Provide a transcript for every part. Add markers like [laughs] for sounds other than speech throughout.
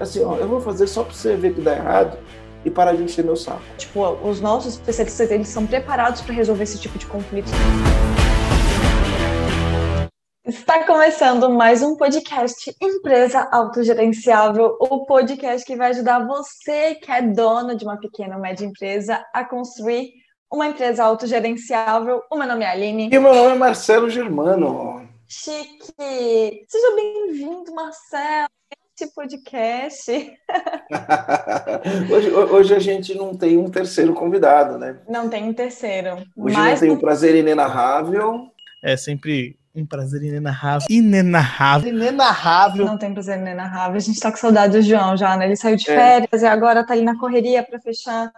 Assim, ó, eu vou fazer só para você ver que dá errado e parar de encher meu saco. Tipo, os nossos especialistas, eles são preparados para resolver esse tipo de conflito. Está começando mais um podcast Empresa Autogerenciável, o podcast que vai ajudar você que é dono de uma pequena ou média empresa a construir uma empresa autogerenciável. O meu nome é Aline. E o meu nome é Marcelo Germano. Chique! Seja bem-vindo, Marcelo, esse podcast. [laughs] hoje, hoje, a gente não tem um terceiro convidado, né? Não tem um terceiro. Hoje mas não tem um prazer inenarrável. É sempre um prazer inenarrável. Inenarrável. Inenarrável. Não tem prazer inenarrável. A gente tá com saudade do João já, né? Ele saiu de é. férias é. e agora tá ali na correria para fechar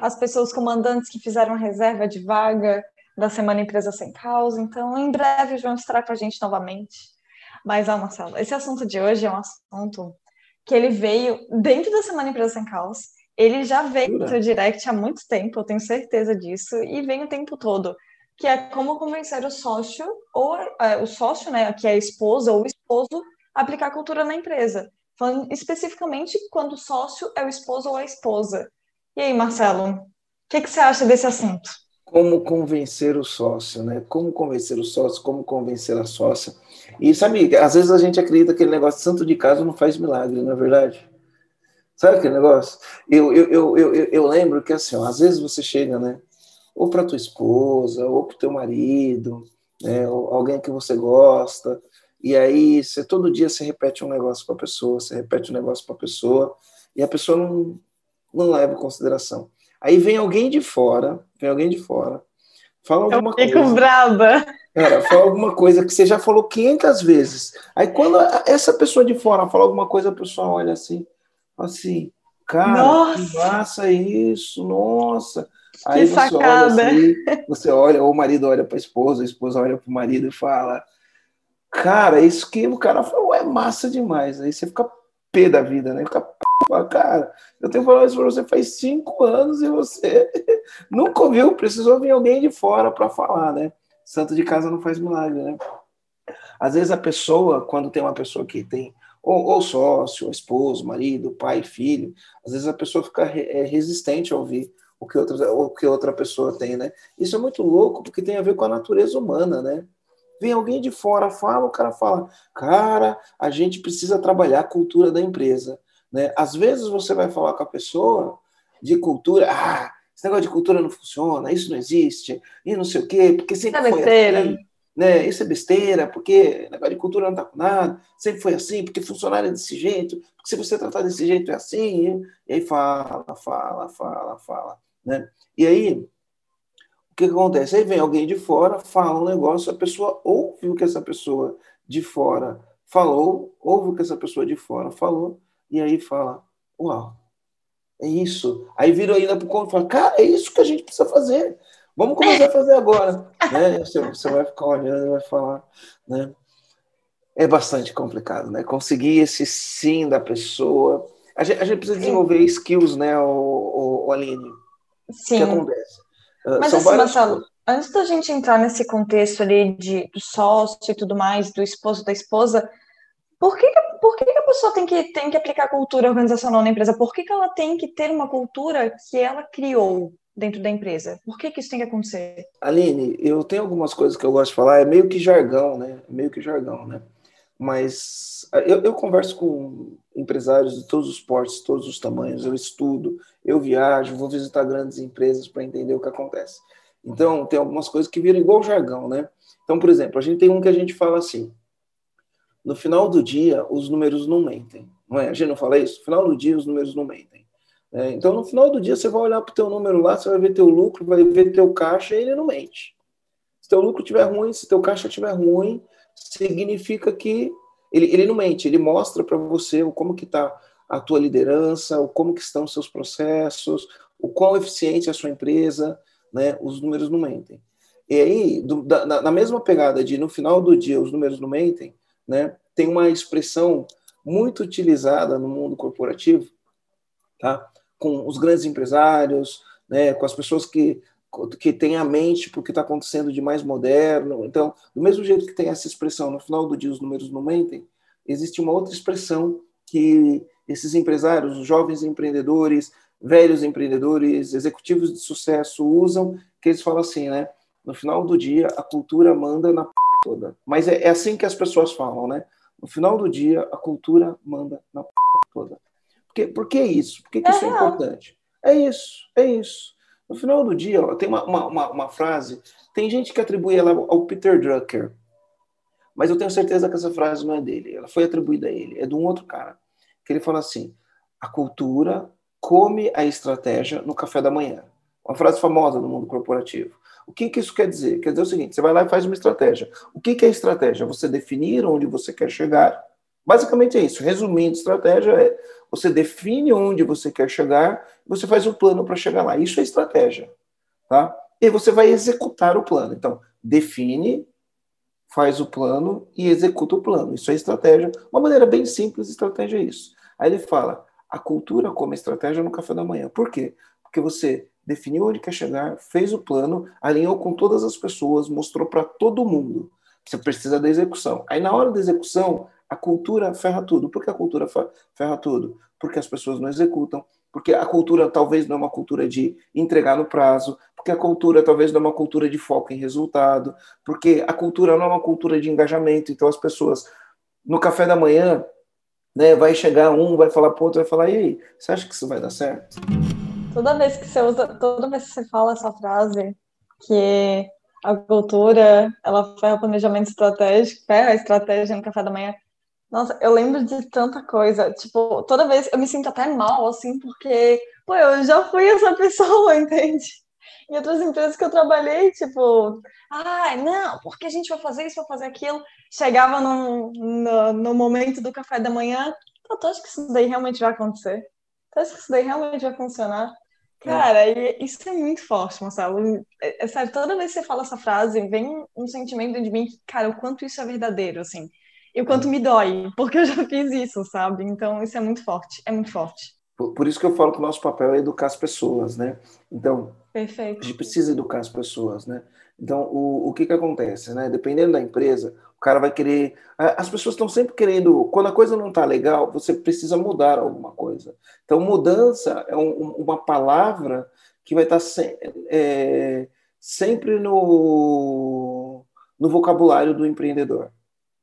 as pessoas comandantes que fizeram reserva de vaga da Semana Empresa Sem Causa. Então, em breve, o João estará com a gente novamente. Mas, ah, Marcelo, esse assunto de hoje é um assunto que ele veio dentro da Semana Empresa Sem Causa. Ele já veio seu direct há muito tempo, eu tenho certeza disso, e vem o tempo todo, que é como convencer o sócio, ou é, o sócio, né, que é a esposa ou o esposo, a aplicar cultura na empresa. Falando especificamente quando o sócio é o esposo ou a esposa. E aí, Marcelo, o que, que você acha desse assunto? Como convencer o sócio, né? Como convencer o sócio, como convencer a sócia. E sabe, às vezes a gente acredita que aquele negócio santo de casa não faz milagre, não é verdade? Sabe aquele negócio? Eu, eu, eu, eu, eu lembro que assim, ó, às vezes você chega, né? Ou para tua esposa, ou para o teu marido, né? Ou alguém que você gosta, e aí você todo dia você repete um negócio para a pessoa, você repete um negócio para a pessoa, e a pessoa não, não leva em consideração. Aí vem alguém de fora, vem alguém de fora, fala alguma Eu fico coisa. brava. Cara, fala alguma coisa que você já falou 500 vezes. Aí quando essa pessoa de fora fala alguma coisa, a pessoa olha assim, assim, cara, nossa. que massa isso, nossa. Que Aí você sacada. olha assim, você olha, ou o marido olha para a esposa, a esposa olha para o marido e fala, cara, isso que o cara falou é massa demais. Aí você fica da vida, né? Fica cara, eu tenho falado isso para você faz cinco anos e você [laughs] nunca ouviu, precisou vir alguém de fora para falar, né? Santo de casa não faz milagre, né? Às vezes a pessoa, quando tem uma pessoa que tem ou, ou sócio, esposo, marido, pai, filho, às vezes a pessoa fica é, resistente a ouvir o que outra, o que outra pessoa tem, né? Isso é muito louco porque tem a ver com a natureza humana, né? Vem alguém de fora, fala, o cara fala, cara, a gente precisa trabalhar a cultura da empresa. Né? Às vezes você vai falar com a pessoa de cultura, ah, esse negócio de cultura não funciona, isso não existe, e não sei o quê, porque sempre é foi besteira. assim. Né? Isso é besteira, porque negócio de cultura não está com nada, sempre foi assim, porque funcionário é desse jeito, porque se você tratar desse jeito é assim, e aí fala, fala, fala, fala. Né? E aí, que, que acontece? Aí vem alguém de fora, fala um negócio, a pessoa ouve o que essa pessoa de fora falou, ouve o que essa pessoa de fora falou, e aí fala: Uau, é isso. Aí vira ainda para o conto e fala: Cara, é isso que a gente precisa fazer. Vamos começar a fazer agora. [laughs] né? Você, você vai ficar olhando e vai falar. Né? É bastante complicado, né? Conseguir esse sim da pessoa. A gente, a gente precisa desenvolver skills, né, o, o, o Aline? Sim. O que acontece? Ah, Mas São assim, Marcelo, antes da gente entrar nesse contexto ali de, do sócio e tudo mais, do esposo da esposa, por que, por que, a pessoa tem que, tem que aplicar cultura organizacional na empresa? Por que, que ela tem que ter uma cultura que ela criou dentro da empresa? Por que, que isso tem que acontecer? Aline, eu tenho algumas coisas que eu gosto de falar, é meio que jargão, né? Meio que jargão, né? Mas eu, eu converso com empresários de todos os portes, todos os tamanhos, eu estudo, eu viajo, vou visitar grandes empresas para entender o que acontece. Então, tem algumas coisas que viram igual jargão, né? Então, por exemplo, a gente tem um que a gente fala assim: no final do dia, os números não mentem. Não é? A gente não fala isso? No final do dia, os números não mentem. É, então, no final do dia, você vai olhar para o teu número lá, você vai ver teu lucro, vai ver teu caixa, e ele não mente. Se teu lucro estiver ruim, se teu caixa estiver ruim, significa que ele, ele não mente, ele mostra para você como que está a tua liderança, o como que estão os seus processos, o quão eficiente é a sua empresa, né? Os números não mentem. E aí, do, da, na mesma pegada de no final do dia os números não mentem, né, tem uma expressão muito utilizada no mundo corporativo, tá? com os grandes empresários, né, com as pessoas que, que têm a mente para o que está acontecendo de mais moderno. Então, do mesmo jeito que tem essa expressão, no final do dia os números não mentem, existe uma outra expressão que esses empresários, os jovens empreendedores, velhos empreendedores, executivos de sucesso usam, que eles falam assim, né? No final do dia, a cultura manda na p... toda. Mas é, é assim que as pessoas falam, né? No final do dia, a cultura manda na p... toda. Por que, por que isso? Por que, que isso é importante? É isso, é isso. No final do dia, ó, tem uma, uma, uma, frase, tem gente que atribui ela ao Peter Drucker, mas eu tenho certeza que essa frase não é dele, ela foi atribuída a ele, é de um outro cara, que ele fala assim, a cultura come a estratégia no café da manhã. Uma frase famosa no mundo corporativo. O que, que isso quer dizer? Quer dizer o seguinte: você vai lá e faz uma estratégia. O que, que é estratégia? Você definir onde você quer chegar. Basicamente é isso. Resumindo, estratégia é você define onde você quer chegar, você faz um plano para chegar lá. Isso é estratégia, tá? E você vai executar o plano. Então, define, faz o plano e executa o plano. Isso é estratégia. Uma maneira bem simples, estratégia é isso. Aí ele fala: a cultura como estratégia no café da manhã. Por quê? Porque você definiu onde quer chegar, fez o plano, alinhou com todas as pessoas, mostrou para todo mundo. Você precisa da execução. Aí na hora da execução, a cultura ferra tudo. Por que a cultura ferra tudo? Porque as pessoas não executam, porque a cultura talvez não é uma cultura de entregar no prazo, porque a cultura talvez não é uma cultura de foco em resultado, porque a cultura não é uma cultura de engajamento. Então as pessoas no café da manhã né? Vai chegar um, vai falar pro outro, vai falar, e aí, você acha que isso vai dar certo? Toda vez que você usa, toda vez que você fala essa frase, que a cultura, ela ferra o planejamento estratégico, ferra a estratégia no café da manhã. Nossa, eu lembro de tanta coisa. Tipo, toda vez eu me sinto até mal, assim, porque, pô, eu já fui essa [laughs] pessoa, entende? Em outras empresas que eu trabalhei, tipo, ah, não, porque a gente vai fazer isso, vai fazer aquilo. Chegava no, no, no momento do café da manhã, tu acha que isso daí realmente vai acontecer? Tu acha que isso daí realmente vai funcionar? Cara, é. isso é muito forte, Marcelo. É, é, sério, toda vez que você fala essa frase, vem um sentimento de mim que, cara, o quanto isso é verdadeiro, assim. E o quanto me dói, porque eu já [laughs] fiz isso, sabe? Então, isso é muito forte, é muito forte. Por, por isso que eu falo que o nosso papel é educar as pessoas, né? Então, Perfeito. a gente precisa educar as pessoas, né? Então, o, o que que acontece, né? Dependendo da empresa, o cara vai querer... As pessoas estão sempre querendo... Quando a coisa não está legal, você precisa mudar alguma coisa. Então, mudança é um, uma palavra que vai estar tá se, é, sempre no, no vocabulário do empreendedor.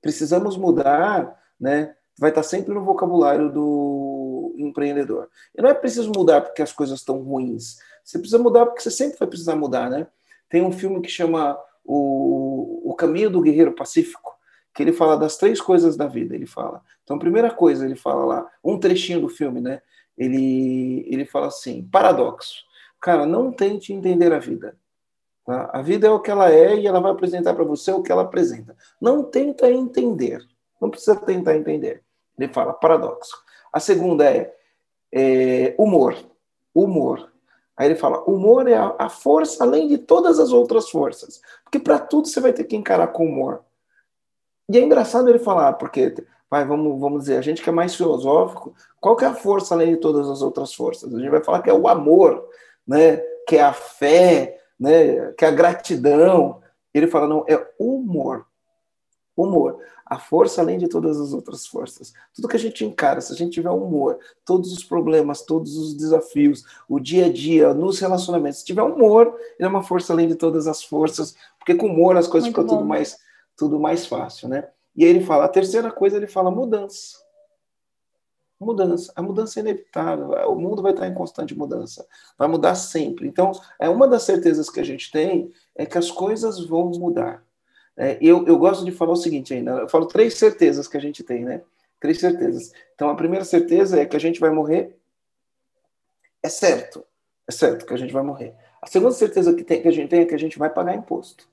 Precisamos mudar, né? Vai estar sempre no vocabulário do empreendedor. E não é preciso mudar porque as coisas estão ruins. Você precisa mudar porque você sempre vai precisar mudar, né? Tem um filme que chama o, o Caminho do Guerreiro Pacífico, que ele fala das três coisas da vida. Ele fala. Então, a primeira coisa, ele fala lá, um trechinho do filme, né? Ele, ele fala assim: paradoxo. Cara, não tente entender a vida. Tá? A vida é o que ela é e ela vai apresentar para você o que ela apresenta. Não tenta entender. Não precisa tentar entender. Ele fala paradoxo. A segunda é, é humor. Humor. Aí ele fala: humor é a, a força além de todas as outras forças. Porque para tudo você vai ter que encarar com humor. E é engraçado ele falar, porque, vai, vamos, vamos dizer, a gente que é mais filosófico, qual que é a força além de todas as outras forças? A gente vai falar que é o amor, né? que é a fé, né? que é a gratidão. Ele fala: não, é humor. Humor a força além de todas as outras forças. Tudo que a gente encara, se a gente tiver humor, todos os problemas, todos os desafios, o dia a dia, nos relacionamentos, se tiver humor, ele é uma força além de todas as forças, porque com humor as coisas Muito ficam tudo mais, tudo mais fácil, né? E aí ele fala, a terceira coisa, ele fala mudança. Mudança. A mudança é inevitável. O mundo vai estar em constante mudança. Vai mudar sempre. Então, é uma das certezas que a gente tem é que as coisas vão mudar. É, eu, eu gosto de falar o seguinte ainda, eu falo três certezas que a gente tem, né? Três certezas. Então, a primeira certeza é que a gente vai morrer. É certo. É certo que a gente vai morrer. A segunda certeza que, tem, que a gente tem é que a gente vai pagar imposto.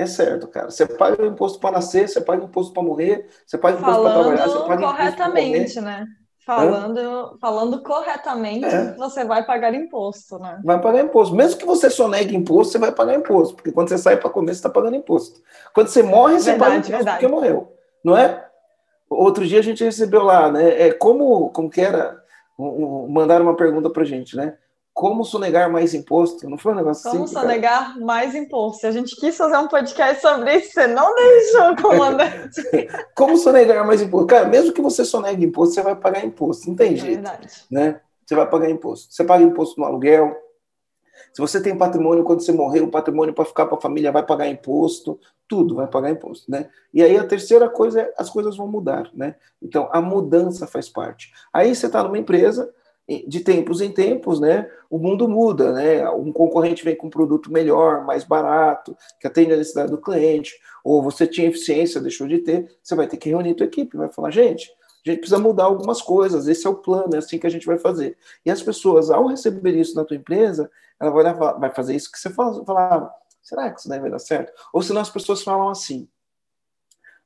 É certo, cara. Você paga imposto para nascer, você paga imposto para morrer, você paga imposto para trabalhar, você paga corretamente, né? Falando, falando corretamente, é. você vai pagar imposto, né? Vai pagar imposto. Mesmo que você sonegue imposto, você vai pagar imposto. Porque quando você sai para comer, você está pagando imposto. Quando você morre, você verdade, paga imposto verdade. porque morreu. Não é? Outro dia a gente recebeu lá, né? É como, como que era? Mandaram uma pergunta para gente, né? Como sonegar mais imposto? Não foi um negócio Como assim? sonegar mais imposto? A gente quis fazer um podcast sobre isso, você não deixou, comandante. [laughs] como sonegar mais imposto? Cara, mesmo que você sonegue imposto, você vai pagar imposto. Não tem É jeito, verdade. né? Você vai pagar imposto. Você paga imposto no aluguel. Se você tem patrimônio, quando você morrer, o patrimônio para ficar para a família vai pagar imposto. Tudo vai pagar imposto, né? E aí a terceira coisa é as coisas vão mudar, né? Então a mudança faz parte. Aí você está numa empresa, de tempos em tempos, né, o mundo muda, né? Um concorrente vem com um produto melhor, mais barato, que atende a necessidade do cliente, ou você tinha eficiência, deixou de ter, você vai ter que reunir tua equipe, vai falar, gente, a gente precisa mudar algumas coisas, esse é o plano, é assim que a gente vai fazer. E as pessoas, ao receber isso na tua empresa, ela vai, levar, vai fazer isso que você falava, será que isso daí vai dar certo? Ou senão as pessoas falam assim,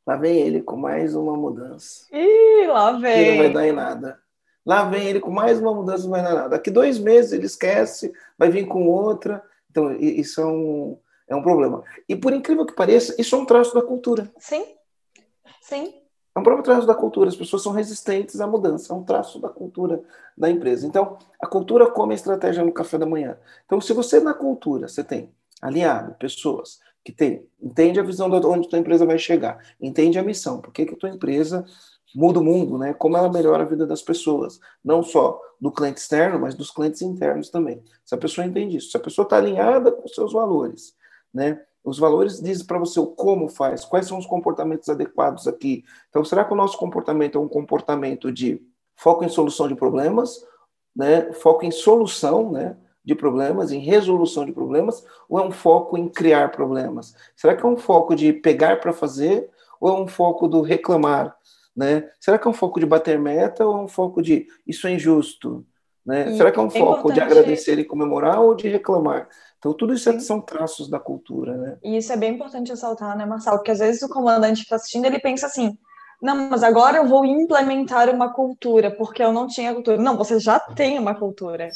lá vem ele com mais uma mudança. Ih, lá Que não vai vem. dar em nada. Lá vem ele com mais uma mudança, dar nada. Daqui dois meses ele esquece, vai vir com outra. Então, isso é um, é um problema. E por incrível que pareça, isso é um traço da cultura. Sim, sim. É um próprio traço da cultura. As pessoas são resistentes à mudança. É um traço da cultura da empresa. Então, a cultura come a estratégia no café da manhã. Então, se você na cultura, você tem alinhado pessoas que tem, entende a visão de onde tua empresa vai chegar, entende a missão, por que que tua empresa muda o mundo, né? Como ela melhora a vida das pessoas, não só do cliente externo, mas dos clientes internos também. Se a pessoa entende isso, se a pessoa está alinhada com seus valores, né? Os valores dizem para você o como faz, quais são os comportamentos adequados aqui. Então, será que o nosso comportamento é um comportamento de foco em solução de problemas, né? Foco em solução, né? De problemas, em resolução de problemas, ou é um foco em criar problemas? Será que é um foco de pegar para fazer, ou é um foco do reclamar? Né? Será que é um foco de bater meta ou é um foco de isso é injusto? Né? Será que é um é foco de agradecer e comemorar ou de reclamar? Então, tudo isso é- Sim. são traços da cultura, né? E isso é bem importante ressaltar, né, Marcelo? Porque às vezes o comandante está assistindo, ele pensa assim: não, mas agora eu vou implementar uma cultura, porque eu não tinha cultura. Não, você já tem uma cultura.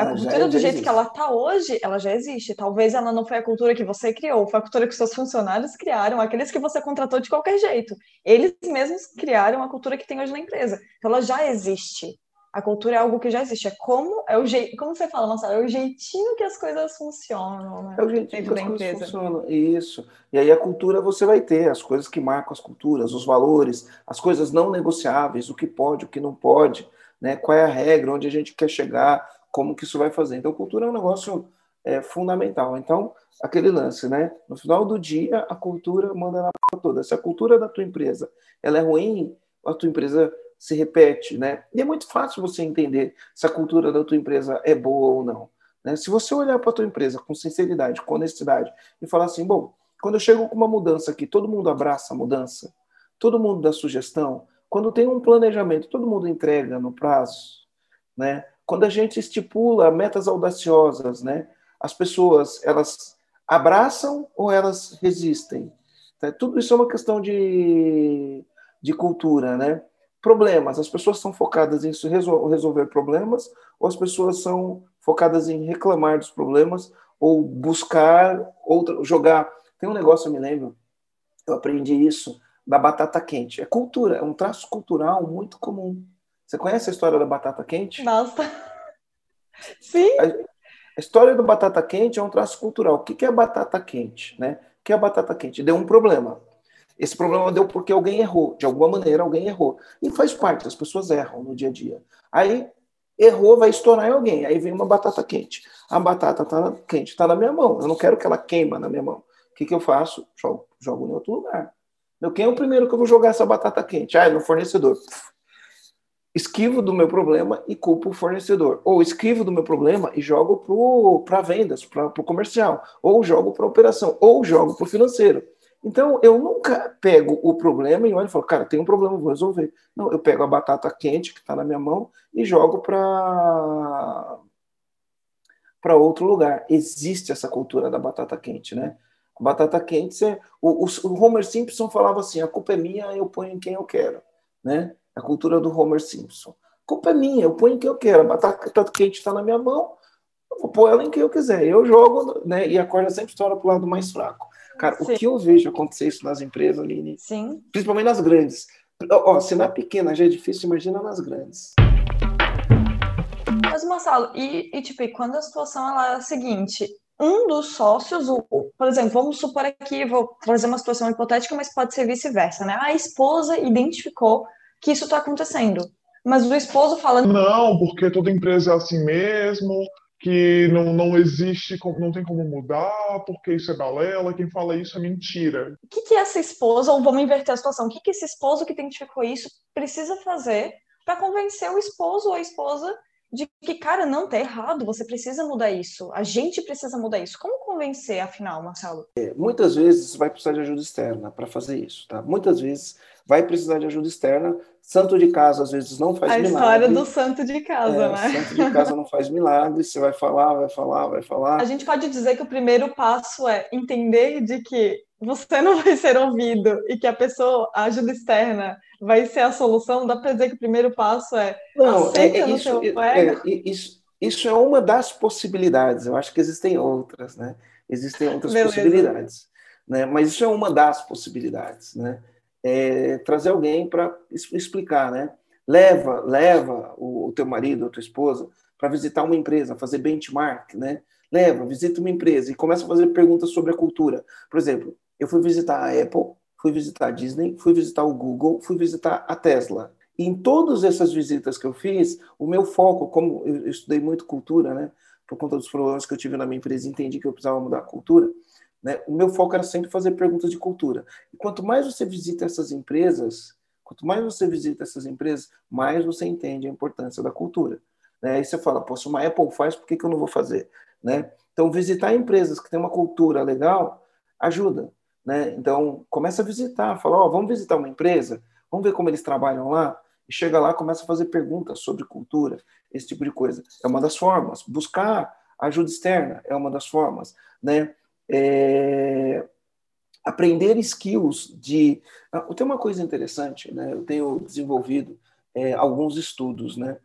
A já- cultura, já do jeito existe. que ela está hoje, ela já existe. Talvez ela não foi a cultura que você criou, foi a cultura que seus funcionários criaram, aqueles que você contratou de qualquer jeito. Eles mesmos criaram a cultura que tem hoje na empresa. Então ela já existe. A cultura é algo que já existe. É como é o jeito, como você fala, Marcelo, é o jeitinho que as coisas funcionam, né? É o jeito que as coisas funcionam. Isso. E aí a cultura você vai ter, as coisas que marcam as culturas, os valores, as coisas não negociáveis, o que pode, o que não pode, né? qual é a regra, onde a gente quer chegar, como que isso vai fazer. Então, cultura é um negócio é, fundamental. Então, aquele lance, né? No final do dia, a cultura manda na p toda. Se a cultura da tua empresa ela é ruim, a tua empresa se repete, né? E é muito fácil você entender se a cultura da tua empresa é boa ou não. Né? Se você olhar para a tua empresa com sinceridade, com honestidade e falar assim, bom, quando eu chego com uma mudança aqui, todo mundo abraça a mudança, todo mundo dá sugestão, quando tem um planejamento, todo mundo entrega no prazo, né? Quando a gente estipula metas audaciosas, né? As pessoas, elas abraçam ou elas resistem? Tá? Tudo isso é uma questão de, de cultura, né? Problemas, as pessoas são focadas em resol- resolver problemas ou as pessoas são focadas em reclamar dos problemas ou buscar outra, jogar. Tem um negócio, eu me lembro, eu aprendi isso da batata quente. É cultura, é um traço cultural muito comum. Você conhece a história da batata quente? Nossa. [laughs] Sim. A história do batata quente é um traço cultural. O que que é batata quente? Né? O que é batata quente? Deu um problema. Esse problema deu porque alguém errou. De alguma maneira, alguém errou. E faz parte, as pessoas erram no dia a dia. Aí, errou, vai estourar em alguém. Aí vem uma batata quente. A batata tá quente, está na minha mão. Eu não quero que ela queima na minha mão. O que, que eu faço? Jogo, jogo em outro lugar. Meu, quem é o primeiro que eu vou jogar essa batata quente? Ah, é no fornecedor. Esquivo do meu problema e culpo o fornecedor. Ou esquivo do meu problema e jogo para vendas, para o comercial. Ou jogo para operação. Ou jogo para o financeiro. Então, eu nunca pego o problema e olho e falo, cara, tem um problema, vou resolver. Não, eu pego a batata quente que está na minha mão e jogo para para outro lugar. Existe essa cultura da batata quente, né? A batata quente, você, o, o, Homer Simpson falava assim, a culpa é minha, eu ponho em quem eu quero, né? A cultura do Homer Simpson. A culpa é minha, eu ponho em quem eu quero. A batata quente está na minha mão, eu vou pôr ela em quem eu quiser. Eu jogo, né? E a corda sempre estoura para o lado mais fraco. Cara, Sim. o que eu vejo acontecer isso nas empresas, Aline, Sim. principalmente nas grandes. Ó, se na pequena já é difícil, imagina nas grandes. Mas, Marcelo, e, e tipo, quando a situação ela é a seguinte, um dos sócios, o, por exemplo, vamos supor aqui, vou trazer uma situação hipotética, mas pode ser vice-versa, né? A esposa identificou que isso está acontecendo, mas o esposo fala não, porque toda empresa é assim mesmo, que não, não existe, não tem como mudar, porque isso é balela, quem fala isso é mentira. O que, que essa esposa, ou vamos inverter a situação, o que, que esse esposo que identificou isso precisa fazer para convencer o esposo ou a esposa de que, cara, não, tá errado, você precisa mudar isso, a gente precisa mudar isso. Como convencer, afinal, Marcelo? É, muitas vezes vai precisar de ajuda externa para fazer isso, tá? Muitas vezes vai precisar de ajuda externa. Santo de casa, às vezes, não faz a milagre. A história do santo de casa, é, né? Santo de casa não faz milagre, você vai falar, vai falar, vai falar. A gente pode dizer que o primeiro passo é entender de que você não vai ser ouvido e que a pessoa, a ajuda externa, vai ser a solução, dá para dizer que o primeiro passo é não, aceita é, é, isso, é, é, isso, isso é uma das possibilidades. Eu acho que existem outras, né? Existem outras Beleza. possibilidades, né? Mas isso é uma das possibilidades, né? É, trazer alguém para explicar, né? Leva, leva o, o teu marido, a tua esposa para visitar uma empresa, fazer benchmark, né? Leva, visita uma empresa e começa a fazer perguntas sobre a cultura. Por exemplo, eu fui visitar a Apple, fui visitar a Disney, fui visitar o Google, fui visitar a Tesla. E em todas essas visitas que eu fiz, o meu foco, como eu estudei muito cultura, né, por conta dos problemas que eu tive na minha empresa, entendi que eu precisava mudar a cultura, né, o meu foco era sempre fazer perguntas de cultura. E quanto mais você visita essas empresas, quanto mais você visita essas empresas, mais você entende a importância da cultura. Né? Aí você fala, se uma Apple faz, por que, que eu não vou fazer? Né? Então, visitar empresas que têm uma cultura legal ajuda. Né? Então, começa a visitar, fala, ó, oh, vamos visitar uma empresa, vamos ver como eles trabalham lá, e chega lá, começa a fazer perguntas sobre cultura, esse tipo de coisa. É uma das formas. Buscar ajuda externa é uma das formas, né? É... Aprender skills de... Ah, tem uma coisa interessante, né? Eu tenho desenvolvido é, alguns estudos, né?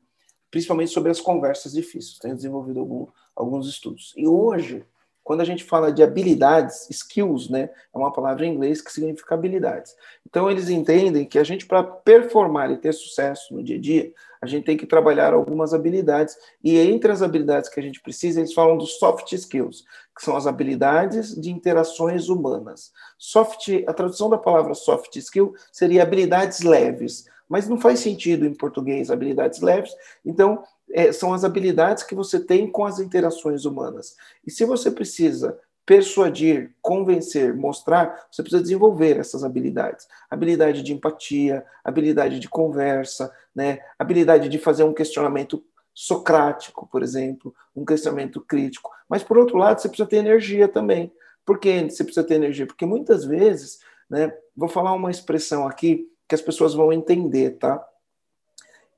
Principalmente sobre as conversas difíceis. Tenho desenvolvido algum, alguns estudos. E hoje, quando a gente fala de habilidades, skills, né, é uma palavra em inglês que significa habilidades. Então, eles entendem que a gente, para performar e ter sucesso no dia a dia, a gente tem que trabalhar algumas habilidades. E entre as habilidades que a gente precisa, eles falam dos soft skills, que são as habilidades de interações humanas. Soft, a tradução da palavra soft skill seria habilidades leves, mas não faz sentido em português habilidades leves. Então, é, são as habilidades que você tem com as interações humanas. E se você precisa persuadir, convencer, mostrar, você precisa desenvolver essas habilidades. Habilidade de empatia, habilidade de conversa, né? habilidade de fazer um questionamento socrático, por exemplo, um questionamento crítico. Mas, por outro lado, você precisa ter energia também. Por que você precisa ter energia? Porque muitas vezes, né, vou falar uma expressão aqui que as pessoas vão entender, tá?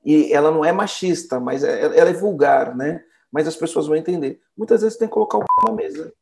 e ela não é machista, mas é, ela é vulgar, né? Mas as pessoas vão entender. Muitas vezes tem que colocar o p na mesa,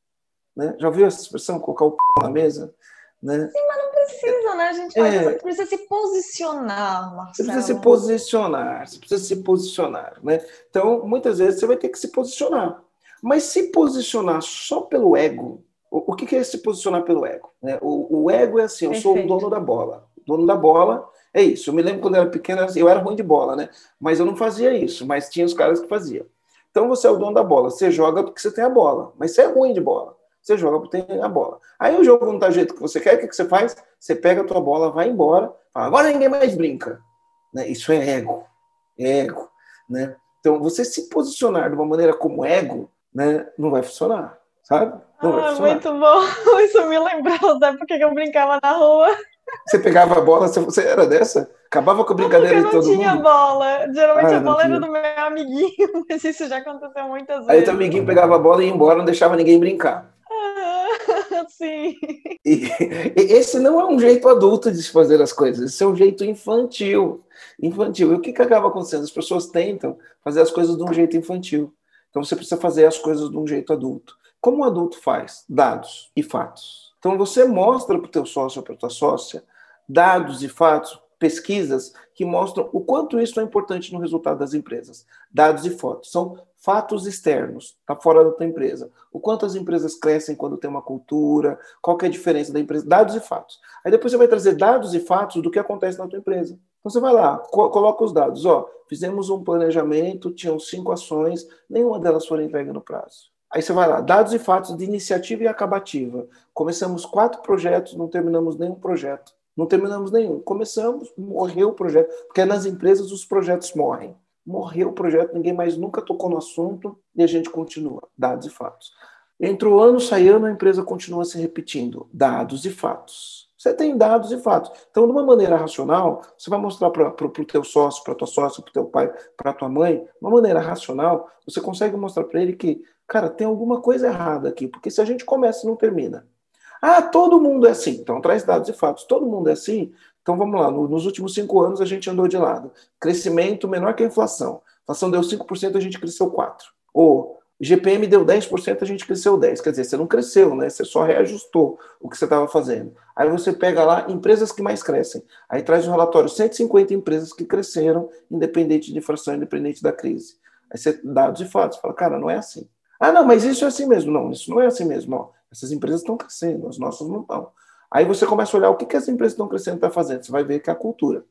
né? Já ouviu essa expressão, colocar o p na mesa? Né? Sim, mas não precisa, né? A gente é, precisa se posicionar, Marcelo. Você precisa se posicionar, você precisa se posicionar, né? Então, muitas vezes você vai ter que se posicionar. Mas se posicionar só pelo ego, o, o que, é se posicionar pelo ego? Né? O, o ego é assim, eu Perfeito. sou o dono da bola. O dono da bola é isso. Eu me lembro quando eu era pequeno, eu era ruim de bola, né? Mas eu não fazia isso, mas tinha os caras que faziam. Então você é o dono da bola. Você joga porque você tem a bola, mas você é ruim de bola. Você joga porque tem a bola. Aí o jogo não tá do jeito que você quer, o que, que você faz? Você pega a tua bola, vai embora, fala, agora ninguém mais brinca. Né? Isso é ego. É ego. Né? Então, você se posicionar de uma maneira como ego, né, não vai funcionar, sabe? Não ah. Muito bom. [laughs] Isso me lembrou da época que eu brincava na rua. Você pegava a bola, você era dessa? Acabava com a brincadeira de todo mundo? não tinha bola. Geralmente ah, a bola era do meu amiguinho, [laughs] mas isso já aconteceu muitas vezes. Aí o teu amiguinho pegava a bola e ia embora, não deixava ninguém brincar. Ah, [laughs] sim. E, esse não é um jeito adulto de se fazer as coisas, esse é um jeito infantil. Infantil. E o que, que acaba acontecendo? As pessoas tentam fazer as coisas de um jeito infantil. Então você precisa fazer as coisas de um jeito adulto. Como um adulto faz? Dados e fatos. Então você mostra para o teu sócio ou para tua sócia dados e fatos, pesquisas que mostram o quanto isso é importante no resultado das empresas. Dados e fotos são fatos externos, está fora da tua empresa. O quanto as empresas crescem quando tem uma cultura, qual é a diferença da empresa, dados e fatos. Aí depois você vai trazer dados e fatos do que acontece na tua empresa Então você vai lá, co coloca os dados. Ó, fizemos um planejamento, tinham cinco ações, nenhuma delas foi entregue no prazo. Aí você vai lá, dados e fatos de iniciativa e acabativa. Começamos quatro projetos, não terminamos nenhum projeto. Não terminamos nenhum. Começamos, morreu o projeto, porque nas empresas os projetos morrem. Morreu o projeto, ninguém mais nunca tocou no assunto e a gente continua. Dados e fatos. Entre o ano, sai ano, a empresa continua se repetindo. Dados e fatos. Você tem dados e fatos. Então, de uma maneira racional, você vai mostrar para o teu sócio, para tua sócia, para o teu pai, para tua mãe, de uma maneira racional, você consegue mostrar para ele que, cara, tem alguma coisa errada aqui, porque se a gente começa e não termina. Ah, todo mundo é assim. Então, traz dados e fatos. Todo mundo é assim. Então, vamos lá. Nos últimos cinco anos, a gente andou de lado. Crescimento menor que a inflação. A inflação deu 5%, a gente cresceu 4%. Ou GPM deu 10%, a gente cresceu 10%. Quer dizer, você não cresceu, né? Você só reajustou o que você estava fazendo. Aí você pega lá empresas que mais crescem. Aí traz um relatório 150 empresas que cresceram, independente de inflação, independente da crise. Aí você dados e fatos. Fala, cara, não é assim. Ah, não, mas isso é assim mesmo. Não, isso não é assim mesmo. Ó. Essas empresas estão crescendo, as nossas não estão. Aí você começa a olhar o que, que as empresas estão crescendo estão fazendo. Você vai ver que é a cultura.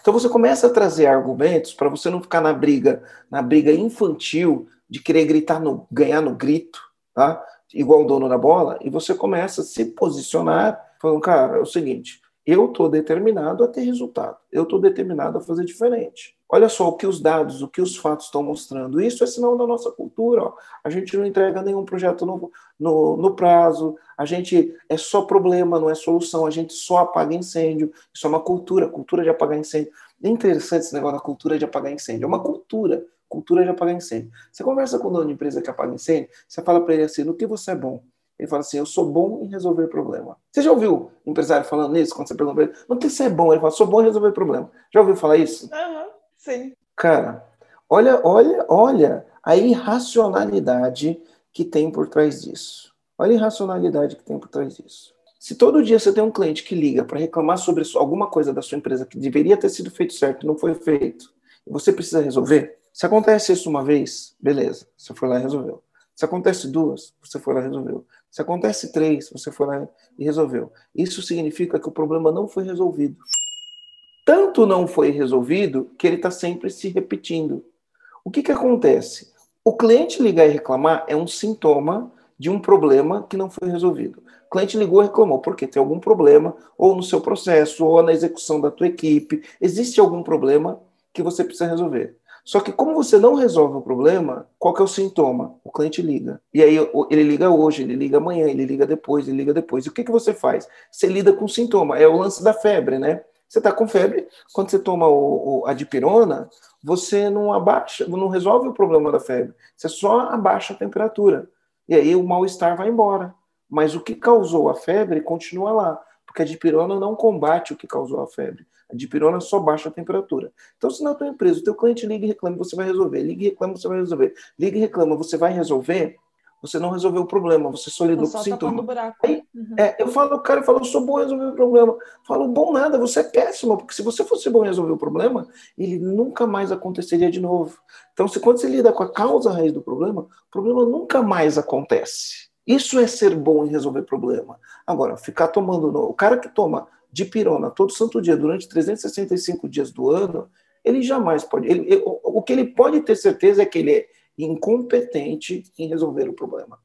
Então você começa a trazer argumentos para você não ficar na briga, na briga infantil de querer gritar no, ganhar no grito, tá? Igual o dono da bola, e você começa a se posicionar, falando, cara, é o seguinte, eu estou determinado a ter resultado, eu estou determinado a fazer diferente. Olha só o que os dados, o que os fatos estão mostrando. Isso é sinal da nossa cultura. Ó. A gente não entrega nenhum projeto no, no, no, prazo, a gente é só problema, não é solução, a gente só apaga incêndio. Isso é uma cultura, cultura de apagar incêndio. É interessante esse negócio da cultura de apagar incêndio. É uma cultura cultura de apagar incêndio. Você conversa com o dono de empresa que apaga incêndio, você fala para ele assim, no que você é bom? Ele fala assim, eu sou bom em resolver problema. Você já ouviu empresário falando isso, quando você pergunta para ele, no que você é bom? Ele fala, sou bom em resolver problema. Já ouviu falar isso? Uhum, sim. Cara, olha, olha, olha a irracionalidade que tem por trás disso. Olha a irracionalidade que tem por trás disso. Se todo dia você tem um cliente que liga para reclamar sobre alguma coisa da sua empresa que deveria ter sido feito certo e não foi feito, e você precisa resolver, se acontece isso uma vez, beleza, você foi lá e resolveu. Se acontece duas, você foi lá e resolveu. Se acontece três, você foi lá e resolveu. Isso significa que o problema não foi resolvido. Tanto não foi resolvido que ele está sempre se repetindo. O que, que acontece? O cliente ligar e reclamar é um sintoma de um problema que não foi resolvido. O cliente ligou e reclamou porque tem algum problema, ou no seu processo, ou na execução da tua equipe, existe algum problema que você precisa resolver. Só que como você não resolve o problema, qual que é o sintoma? O cliente liga. E aí ele liga hoje, ele liga amanhã, ele liga depois, ele liga depois. E o que, que você faz? Você lida com o sintoma. É o lance da febre, né? Você está com febre, quando você toma o, o, a dipirona, você não abaixa, não resolve o problema da febre. Você só abaixa a temperatura. E aí o mal-estar vai embora. Mas o que causou a febre continua lá, porque a dipirona não combate o que causou a febre. A dipirona só baixa a temperatura. Então, se na tua empresa o teu cliente liga e reclama, você vai resolver. Liga e reclama, você vai resolver. Liga e reclama, você vai resolver. Você não resolveu o problema, você só lidou com o sintoma. Aí, uhum. é, eu falo, o cara fala, eu sou bom em resolver o problema. Eu falo, bom nada, você é péssimo, porque se você fosse bom em resolver o problema, ele nunca mais aconteceria de novo. Então, se quando você lida com a causa raiz do problema, o problema nunca mais acontece. Isso é ser bom em resolver problema. Agora, ficar tomando. O cara que toma de pirona todo santo dia, durante 365 dias do ano, ele jamais pode. Ele, o que ele pode ter certeza é que ele é incompetente em resolver o problema.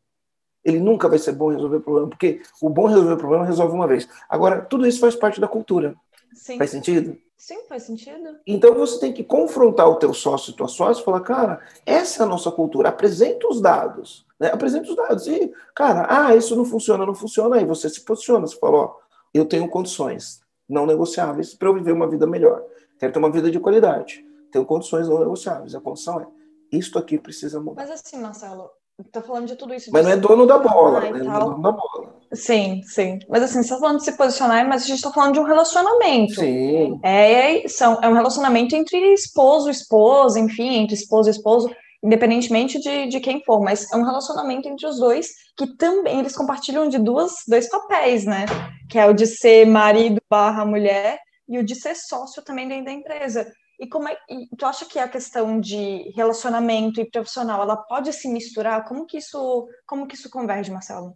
Ele nunca vai ser bom em resolver o problema, porque o bom resolver o problema resolve uma vez. Agora, tudo isso faz parte da cultura. Sim. Faz sentido? Sim, faz sentido. Então você tem que confrontar o teu sócio e tua sócia e falar, cara, essa é a nossa cultura, apresenta os dados. Né? Apresenta os dados. E, cara, ah, isso não funciona, não funciona. Aí você se posiciona, você fala, ó, eu tenho condições não negociáveis para eu viver uma vida melhor. Quero ter uma vida de qualidade. Tenho condições não negociáveis. A condição é, isto aqui precisa mudar. Mas assim, Marcelo, tô falando de tudo isso. Mas não é dono da bola, né? Não é dono da bola. Sim, sim. Mas assim, você tá falando de se posicionar, mas a gente tá falando de um relacionamento. Sim. É, são, é um relacionamento entre esposo, esposa, enfim, entre esposo e esposo independentemente de, de quem for, mas é um relacionamento entre os dois que também eles compartilham de duas, dois papéis, né? Que é o de ser marido barra mulher e o de ser sócio também dentro da empresa. E como é, e tu acha que a questão de relacionamento e profissional, ela pode se misturar? Como que isso, como que isso converge, Marcelo?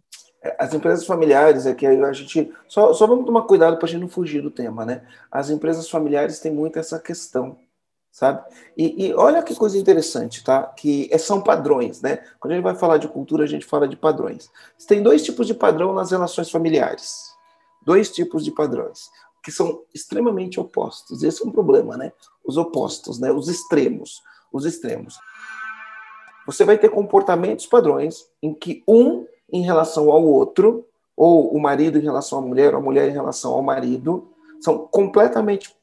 As empresas familiares, é que a gente. Só, só vamos tomar cuidado para a gente não fugir do tema, né? As empresas familiares têm muito essa questão, sabe? E, e, olha que coisa interessante, tá? Que é, são padrões, né? Quando a gente vai falar de cultura, a gente fala de padrões. Tem dois tipos de padrão nas relações familiares. Dois tipos de padrões, que são extremamente opostos. Esse é um problema, né? Os opostos, né? Os extremos. Os extremos. Você vai ter comportamentos padrões em que um em relação ao outro, ou o marido em relação à mulher, ou a mulher em relação ao marido, são completamente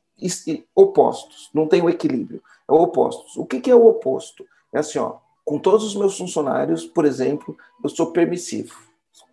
opostos, não tem o um equilíbrio, é opostos. O que, que é o oposto? É assim, ó, com todos os meus funcionários, por exemplo, eu sou permissivo.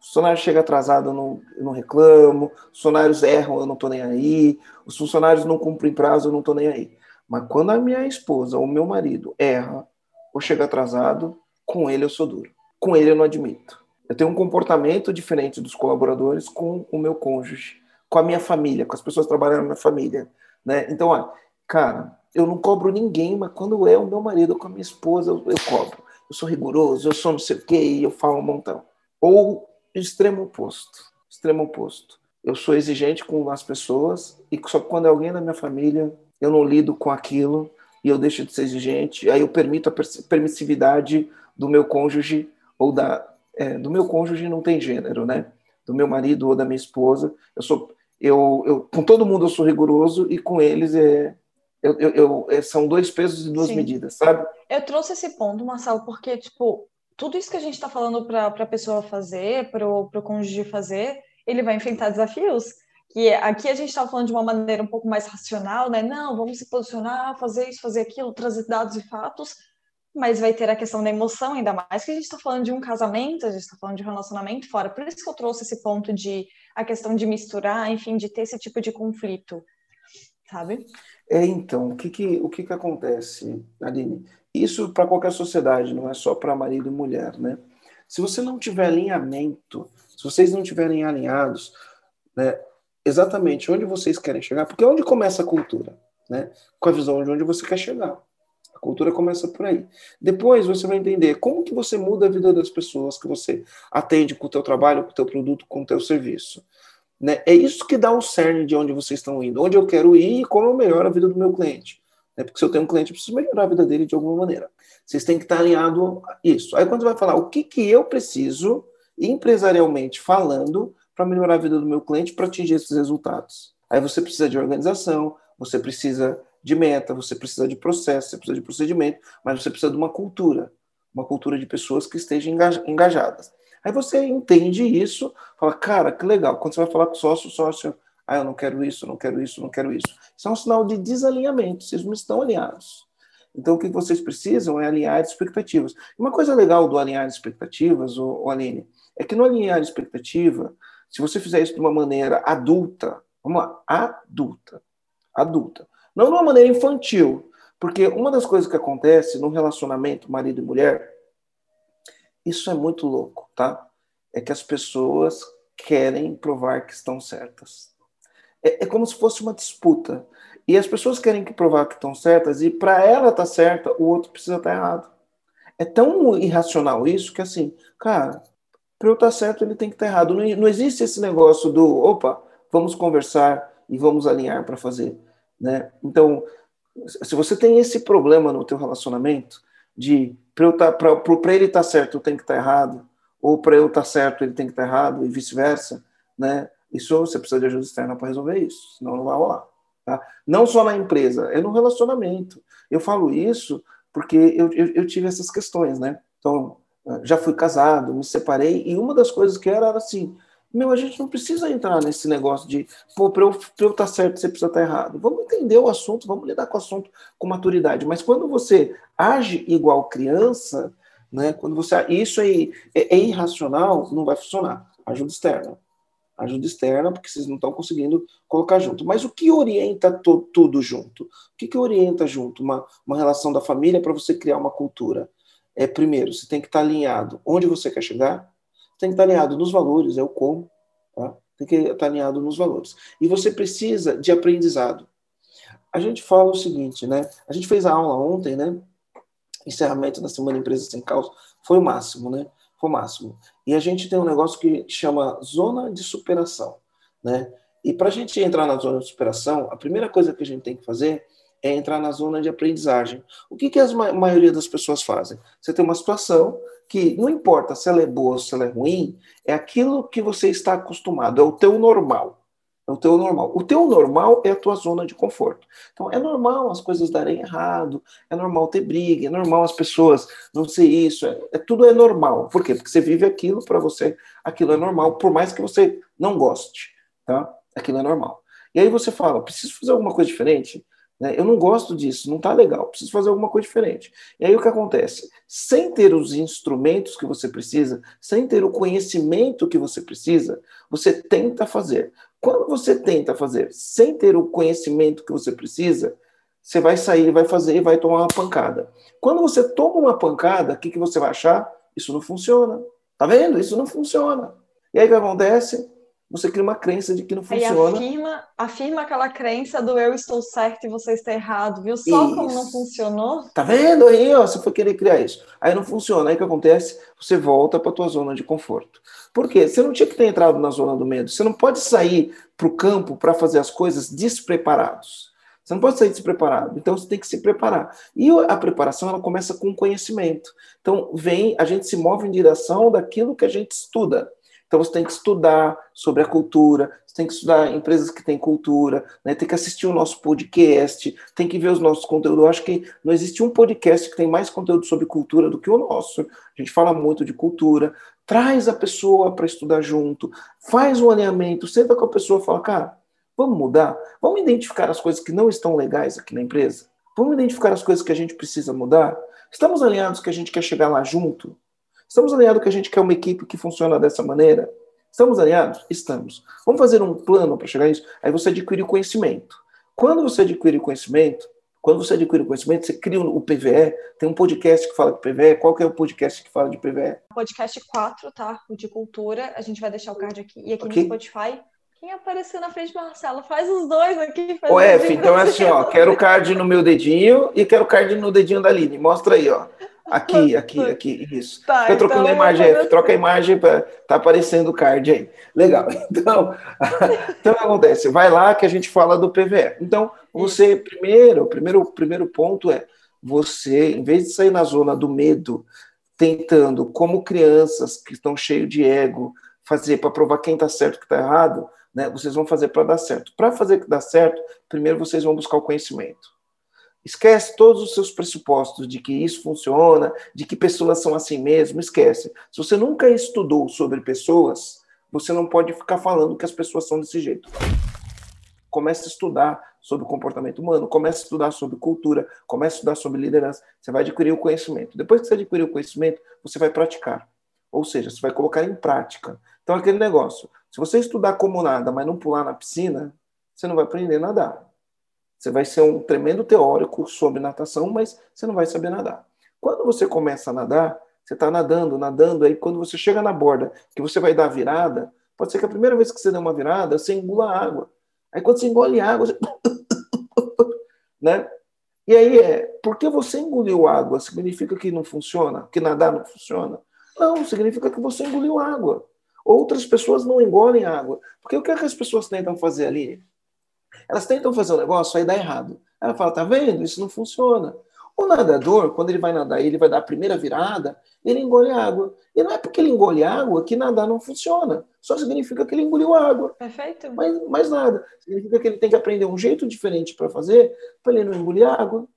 Funcionário chega atrasado, eu não, eu não reclamo, os funcionários erram, eu não estou nem aí, os funcionários não cumprem prazo, eu não estou nem aí. Mas quando a minha esposa ou meu marido erra ou chega atrasado, com ele eu sou duro. Com ele eu não admito. Eu tenho um comportamento diferente dos colaboradores com o meu cônjuge, com a minha família, com as pessoas que trabalham na minha família. Né? Então, olha, cara, eu não cobro ninguém, mas quando é o meu marido com a minha esposa, eu, eu cobro. Eu sou rigoroso, eu sou não sei o quê, e eu falo um montão. Ou extremo oposto. Extremo oposto. Eu sou exigente com as pessoas, e só quando é alguém da minha família, eu não lido com aquilo, e eu deixo de ser exigente, aí eu permito a permissividade do meu cônjuge ou da, é, do meu cônjuge não tem gênero, né? Do meu marido ou da minha esposa. Eu sou, eu, eu com todo mundo eu sou rigoroso e com eles é, eu, eu, eu é, são dois pesos e duas Sim. medidas, sabe? Eu trouxe esse ponto, Marcelo, porque tipo tudo isso que a gente está falando para a pessoa fazer, para o cônjuge fazer, ele vai enfrentar desafios. Que aqui a gente está falando de uma maneira um pouco mais racional, né? Não, vamos se posicionar, fazer isso, fazer aquilo, trazer dados e fatos mas vai ter a questão da emoção, ainda mais que a gente está falando de um casamento, a gente está falando de um relacionamento fora. Por isso que eu trouxe esse ponto de a questão de misturar, enfim, de ter esse tipo de conflito, sabe? É, então, o que que, o que, que acontece, Aline? Isso para qualquer sociedade, não é só para marido e mulher, né? Se você não tiver alinhamento, se vocês não estiverem alinhados, né, exatamente onde vocês querem chegar, porque é onde começa a cultura, né? Com a visão de onde você quer chegar. A cultura começa por aí. Depois você vai entender como que você muda a vida das pessoas que você atende com o teu trabalho, com o teu produto, com o teu serviço. Né? É isso que dá o cerne de onde vocês estão indo, onde eu quero ir e como eu melhoro a vida do meu cliente. Né? Porque se eu tenho um cliente, eu preciso melhorar a vida dele de alguma maneira. Vocês têm que estar alinhado a isso. Aí quando você vai falar o que, que eu preciso, empresarialmente falando, para melhorar a vida do meu cliente para atingir esses resultados. Aí você precisa de organização, você precisa de meta, você precisa de processo, você precisa de procedimento, mas você precisa de uma cultura, uma cultura de pessoas que estejam engajadas. Aí você entende isso, fala, cara, que legal. Quando você vai falar com o sócio, o sócio, ah, eu não quero isso, não quero isso, não quero isso. Isso é um sinal de desalinhamento, vocês não estão alinhados. Então, o que vocês precisam é alinhar expectativas. Uma coisa legal do alinhar expectativas, o Aline, é que no alinhar expectativa, se você fizer isso de uma maneira adulta, vamos lá, adulta, adulta, não de uma maneira infantil, porque uma das coisas que acontece no relacionamento marido e mulher, isso é muito louco, tá? É que as pessoas querem provar que estão certas. É, é como se fosse uma disputa. E as pessoas querem que provar que estão certas, e para ela estar tá certa, o outro precisa estar tá errado. É tão irracional isso que, assim, cara, para eu estar tá certo, ele tem que estar tá errado. Não, não existe esse negócio do, opa, vamos conversar e vamos alinhar para fazer. Né? Então, se você tem esse problema no teu relacionamento, de para tá, ele estar tá certo eu tenho que estar errado, ou para eu estar certo ele tem que estar errado, e vice-versa, né? Isso você precisa de ajuda externa para resolver isso, senão não vai rolar. Tá? Não só na empresa, é no relacionamento. Eu falo isso porque eu, eu, eu tive essas questões, né? Então, já fui casado, me separei, e uma das coisas que era, era assim, meu, a gente não precisa entrar nesse negócio de, pô, para eu estar tá certo, você precisa estar tá errado. Vamos entender o assunto, vamos lidar com o assunto com maturidade. Mas quando você age igual criança, né, quando você. Isso aí é, é irracional, não vai funcionar. Ajuda externa. Ajuda externa, porque vocês não estão conseguindo colocar junto. Mas o que orienta tudo junto? O que, que orienta junto uma, uma relação da família para você criar uma cultura? É, primeiro, você tem que estar tá alinhado onde você quer chegar, tem que estar alinhado nos valores, é o como, tá? Tem que estar alinhado nos valores. E você precisa de aprendizado. A gente fala o seguinte, né? A gente fez a aula ontem, né? Encerramento da Semana Empresa Sem Caos foi o máximo, né? O máximo. E a gente tem um negócio que chama zona de superação, né? E para a gente entrar na zona de superação, a primeira coisa que a gente tem que fazer é entrar na zona de aprendizagem. O que, que a maioria das pessoas fazem? Você tem uma situação que não importa se ela é boa ou se ela é ruim, é aquilo que você está acostumado, é o teu normal. É o teu normal. O teu normal é a tua zona de conforto. Então, é normal as coisas darem errado, é normal ter briga, é normal as pessoas não ser isso, é, é tudo é normal. Por quê? Porque você vive aquilo, para você aquilo é normal, por mais que você não goste, tá? Aquilo é normal. E aí você fala, preciso fazer alguma coisa diferente? Né? Eu não gosto disso, não está legal, preciso fazer alguma coisa diferente. E aí o que acontece? Sem ter os instrumentos que você precisa, sem ter o conhecimento que você precisa, você tenta fazer. Quando você tenta fazer sem ter o conhecimento que você precisa, você vai sair, vai fazer e vai tomar uma pancada. Quando você toma uma pancada, o que, que você vai achar? Isso não funciona. Tá vendo? Isso não funciona. E aí o que acontece? Você cria uma crença de que não funciona. Aí afirma, afirma aquela crença do eu estou certo e você está errado, viu? Só isso. como não funcionou. Tá vendo aí, ó? Você foi querer criar isso. Aí não funciona. Aí o que acontece? Você volta para tua zona de conforto. Por quê? Você não tinha que ter entrado na zona do medo. Você não pode sair para o campo para fazer as coisas despreparados. Você não pode sair despreparado. Então você tem que se preparar. E a preparação ela começa com conhecimento. Então vem, a gente se move em direção daquilo que a gente estuda. Então você tem que estudar sobre a cultura, você tem que estudar empresas que têm cultura, né? tem que assistir o nosso podcast, tem que ver os nossos conteúdos. Eu acho que não existe um podcast que tem mais conteúdo sobre cultura do que o nosso. A gente fala muito de cultura. Traz a pessoa para estudar junto, faz um alinhamento, senta com a pessoa e fala, cara, vamos mudar? Vamos identificar as coisas que não estão legais aqui na empresa? Vamos identificar as coisas que a gente precisa mudar? Estamos alinhados que a gente quer chegar lá junto? Estamos alinhados que a gente quer uma equipe que funciona dessa maneira? Estamos alinhados? Estamos. Vamos fazer um plano para chegar nisso? Aí você adquire o conhecimento. Quando você adquire o conhecimento, quando você adquire o conhecimento, você cria o PVE, tem um podcast que fala de PVE. Qual que é o podcast que fala de PVE? Podcast 4, tá? O de cultura. A gente vai deixar o card aqui. E aqui okay. no Spotify, quem apareceu na frente, Marcelo? Faz os dois aqui. Faz o F, então é assim, ó. Quero o card no meu dedinho e quero o card no dedinho da Aline. Mostra aí, ó. Aqui, [laughs] aqui, aqui, isso. Tá, Fica trocando então, a imagem, troca a imagem para tá aparecendo o card aí. Legal. [laughs] Então, [laughs] então o que acontece? Vai lá que a gente fala do PVE. Então, você primeiro, o primeiro, primeiro ponto é você, em vez de sair na zona do medo, tentando, como crianças que estão cheios de ego, fazer para provar quem está certo e está errado, né? Vocês vão fazer para dar certo. Para fazer que dá certo, primeiro vocês vão buscar o conhecimento. Esquece todos os seus pressupostos de que isso funciona, de que pessoas são assim mesmo, esquece. Se você nunca estudou sobre pessoas, você não pode ficar falando que as pessoas são desse jeito. Comece a estudar sobre o comportamento humano, comece a estudar sobre cultura, comece a estudar sobre liderança, você vai adquirir o conhecimento. Depois que você adquirir o conhecimento, você vai praticar. Ou seja, você vai colocar em prática. Então, aquele negócio, se você estudar como nada, mas não pular na piscina, você não vai aprender a nadar. Você vai ser um tremendo teórico sobre natação, mas você não vai saber nadar. Quando você começa a nadar, você está nadando, nadando, aí quando você chega na borda, que você vai dar a virada, pode ser que a primeira vez que você der uma virada, você engula água. Aí quando você engole água, você... [laughs] né? E aí é, porque você engoliu água, significa que não funciona? Que nadar não funciona? Não, significa que você engoliu água. Outras pessoas não engolem água. Porque o que, é que as pessoas tentam fazer ali? Elas tentam fazer um negócio, aí dá errado. Ela fala, tá vendo? Isso não funciona. O nadador, quando ele vai nadar ele vai dar a primeira virada, ele engole água. E não é porque ele engole água que nadar não funciona. Só significa que ele engoliu água. Perfeito. Mas mais nada. Significa que ele tem que aprender um jeito diferente para fazer, para ele não engolir água.